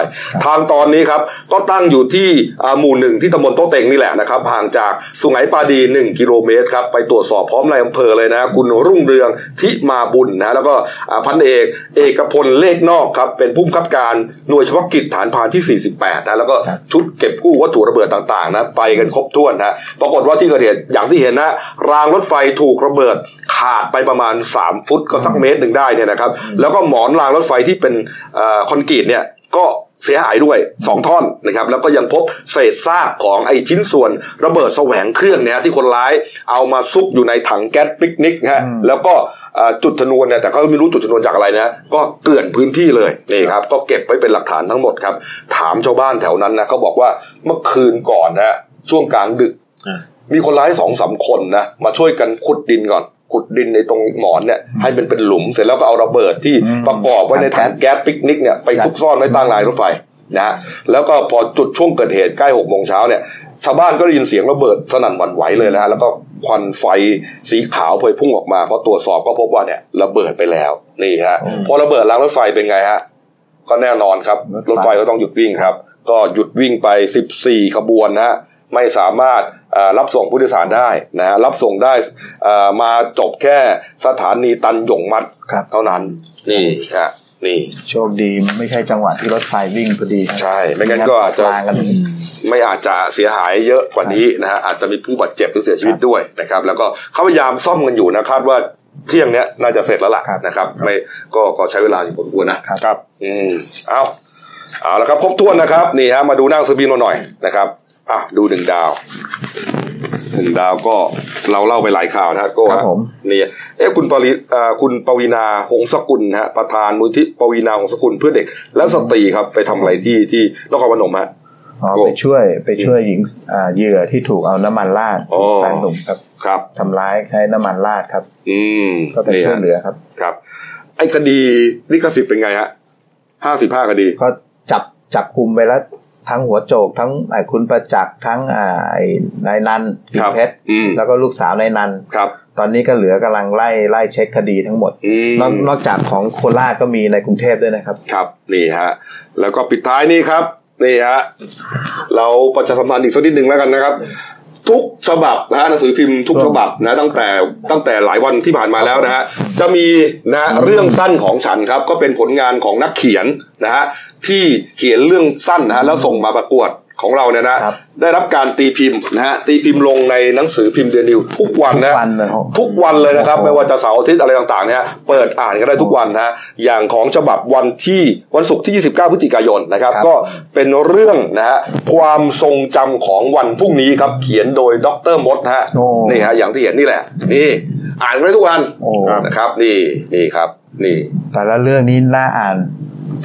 ทางตอนนี้ครับ ก็ตั้งอยู่ที่อ่าหมู่หนึ่งที่ตำบลโต๊ะเต็งนี่แหละนะครับห่างจากสุไหงปาดี 1 กิโลเมตรครับไปตรวจสอบพร้อมในายอำเภอเลยนะฮะคุณรุ่งเรืองทิมาบุญนะฮะแล้วก็อ่าพันเอกเอกพลเลขนอกครับเป็นผู้บังคับการหน่วยเฉพาะกิจฐานพรานที่ 48นะแล้วก็ชุดเก็บกู้วัตถุระเบิดต่างๆนะไปกันครบถ้วนนะปรากฏว่าที่เกิดเหตุอย่างที่เห็นนะรางรถไฟถูกระเบิดขาดไปประมาณ13ฟุตก็สักเมตรหนึ่งได้เนี่ยนะครับ แล้วก็หมอนรางรถไฟที่เป็นเอ่อคอนกรีตเนี่ยก็เสียหายด้วย 2 ท่อนนะครับแล้วก็ยังพบเศษซากของไอชิ้นส่วนระเบิดแสวงเครื่องเนี่ยที่คนร้ายเอามาซุกอยู่ในถังแก๊สปิกนิกฮะแล้วก็เอ่อจุดชนวนเนี่ยแต่เขาไม่รู้จุดชนวนจากอะไรนะ ก็เกลื่อนพื้นที่เลยนี่ครับ ก็เก็บไว้เป็นหลักฐานทั้งหมดครับ ถามชาวบ้านแถวนั้นนะเขาบอกว่าเมื่อคืนก่อนนะฮะช่วงกลางดึก มีคนร้ายสองสามคนนะมาช่วยกันขุดดินก่อน ขุดดินในตรงหมอนเนี่ยให้เป็นเป็นหลุมเสร็จแล้วก็เอาระเบิดที่อืมประกอบไว้ในถังแก๊สปิกนิกเนี่ยไปซุกซ่อนไว้ใต้รางรถไฟนะฮะแล้วก็พอจุดช่วงเกิดเหตุใกล้หกโมงเช้าเนี่ยชาวบ้านก็ได้ยินเสียงระเบิดสนั่นหวั่นไหวเลยนะฮะแล้วก็ควันไฟสีขาวพวยพุ่งออกมาพอตรวจสอบก็พบว่าเนี่ยระเบิดไปแล้วนี่ฮะพอระเบิดรางรถไฟเป็นไงฮะก็แน่นอนครับรถไฟก็ต้องหยุดวิ่งครับ ก็หยุดวิ่งไป 14 ขบวนนะฮะไม่สามารถเอ่อ รับส่งผู้โดยสารได้นะฮะรับส่งได้เอ่อมาจบแค่สถานีตันหยงมัดครับเท่านั้นนี่ฮะนี่โชคดีไม่ใช่จังหวะที่รถไฟวิ่งพอดี ใช่ ไม่งั้นก็อาจจะกลางกันไม่อาจจะเสียหายเยอะกว่านี้นะฮะอาจจะมีผู้บาดเจ็บหรือเสียชีวิตด้วยนะครับ แล้วก็เขาพยายามซ่อมกันอยู่นะคาดว่าเที่ยงเนี้ยน่าจะเสร็จแล้วล่ะครับนะครับ ไม่ก็ก็ใช้เวลาอยู่พอสมควรนะครับครับอืมเอาเอาละครับครบถ้วนนะครับ นี่ฮะมาดูหนั่งสือพิมพ์เราหน่อยนะครับ อะดูหนึ่งดาวหนึ่งดาวก็เราเล่าไปหลายข่าวนะฮะโก็ครับผมนี่เอ๊ะคุณปริอ่าคุณปวีนาหงสกุลนะฮะประธานมูลที่ปวีนาหงสกุลเพื่อเด็ก และสตรีครับไปทำอะไรที่ที่นครพนมฮะอ๋อโอ้ไปช่วยไปช่วยหญิงอ่าเหยื่อที่ถูกเอาน้ำมันราดอ๋อแฟนหนุ่มครับครับทำร้ายใช้น้ำมันราดครับ อืมก็ไปช่วยเหลือครับครับ ไอ้คดีลิขสิทธิ์เป็นไงฮะห้าสิบห้าคดีก็จับจับกลุ่มไปแล้ว ทั้งหัวโจกทั้งไอ้คุณประจักษ์ทั้งอ่าไอ้นายนันกิครับเพชรอืมแล้วก็ลูกสาวนายนันครับ ตอนนี้ก็เหลือกำลังไล่ไล่เช็คคดีทั้งหมดอืมนอกนอกจากของโคราชก็มีในกรุงเทพด้วยนะครับ ครับนี่ฮะแล้วก็ปิดท้ายนี่ครับนี่ฮะเราประชาสัมพันธ์อีกสักนิดหนึ่งแล้วกันนะครับ ทุกฉบับนะฮะหนังสือพิมพ์ทุกฉบับนะตั้งแต่ตั้งแต่หลายวันที่ผ่านมาแล้วนะฮะจะมีนะฮะเรื่องสั้นของฉันครับ ก็เป็นผลงานของนักเขียนนะฮะที่เขียนเรื่องสั้นนะฮะแล้วส่งมาประกวด ของเราเนี่ยนะครับได้รับการตีพิมพ์นะฮะตีพิมพ์ลงในหนังสือพิมพ์เดนิวทุกวันนะทุกวันเลยครับทุกวันเลยนะครับโอ้โหไม่ว่าจะเสาร์อาทิตย์อะไรต่างๆเนี่ยเปิดอ่านกันได้ทุกวันนะฮะอย่างของฉบับวันที่วันศุกร์ที่ 29 พฤศจิกายนนะครับครับก็เป็นเรื่องนะฮะความทรงจำของวันพรุ่งนี้ครับเขียนโดยดรมดนะฮะโอ้นี่ฮะอย่างที่เห็นนี่แหละนี่อ่านกันได้ทุกวันโอ้นะครับนี่นี่ครับนี่แต่ละเรื่องนี้น่าอ่าน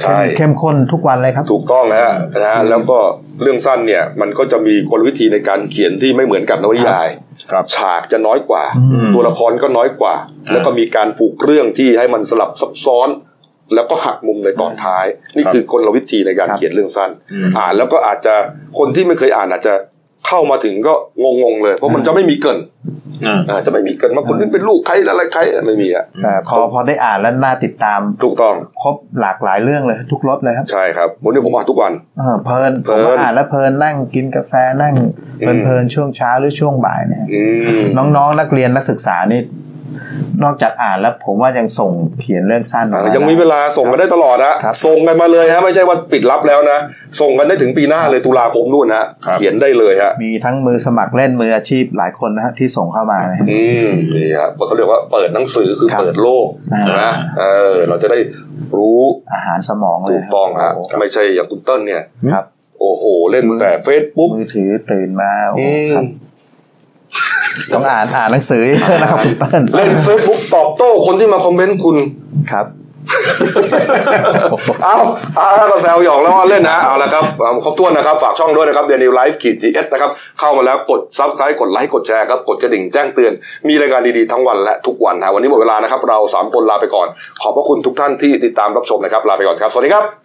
ใช่เข้มข้นทุกวันเลยครับ ถูกต้องนะฮะนะฮะแล้วก็เรื่องสั้นเนี่ย มันก็จะมีกลวิธีในการเขียนที่ไม่เหมือนกับนวนิยายครับฉากจะน้อยกว่าอืมตัวละครก็น้อยกว่า แล้วก็มีการปลูกเรื่องที่ให้มันสลับซับซ้อน แล้วก็หักมุมในตอนท้าย นี่คือกลวิธีในการครับเขียนเรื่องสั้นอืมอ่านแล้วก็อาจจะคนที่ไม่เคยอ่านอาจจะ เข้ามาถึงก็งงๆเลย เพราะมันจะไม่มีเกรินอ่าอ่าจะไม่มีเกรินว่าคนนี้เป็นลูกใครอะไรใครไม่มีอะแต่พอพอได้อ่านแล้วน่าติดตามถูกต้องครบหลากหลายเรื่องเลยทุกรสเลยครับใช่ครับวันนี้ผมอ่านทุกวันเออเพลินเพผลิมนก็อ่านแล้วเพลินนั่งกินกาแฟนั่งอืมเพลินๆช่วงเช้าหรือช่วงบ่ายเนี่ยอืมน้องๆนักเรียนนักศึกษานี่ นอกจากอ่านแล้วผมว่ายังส่งเขียนเรื่องสั้นอ่ามายังมีเวลาส่งกันได้ตลอดนะครับส่งกันมาเลยฮะไม่ใช่ว่าปิดรับแล้วนะ ส่งกันได้ถึงปีหน้าเลยตุลาคมนู่นฮะครับเขียนได้เลยฮะมีทั้งมือสมัครเล่นมืออาชีพหลายคนนะฮะที่ส่งเข้ามานะฮะอืมนี่ครับเขาเรียกว่าเปิดหนังสือคือครับเปิดโลกอ่านะเออเราจะได้รู้อาหารสมองเลยถูกต้องฮะโโหไม่ใช่อย่างคุณเติ้ลเนี่ยครับโอ้โห เล่นแต่เฟซบุ๊กมือถือตื่นมาโอ้อืโหมครับ ต้องอ่านอ่านหนังสือเยอะนะครับคุณเปิ้ลเล่นเฟซบุ๊กตอบโต้คนที่มาคอมเมนต์คุณครับ เอาเอาแล้วก็แซวหยอกแล้วว่าเล่นนะเอาละครับเอาครบถ้วนนะครับ ฝากช่องด้วยนะครับเดนิวไลฟ์ขีดจีเอสนะครับ เข้ามาแล้วกด subscribe กดไลค์กดแชร์ครับ กดกระดิ่งแจ้งเตือน มีรายการดีๆทั้งวันและทุกวันนะวันนี้หมดเวลานะครับ เราสามคนลาไปก่อน ขอบพระคุณทุกท่านที่ติดตามรับชมนะครับ ลาไปก่อนครับ สวัสดีครับ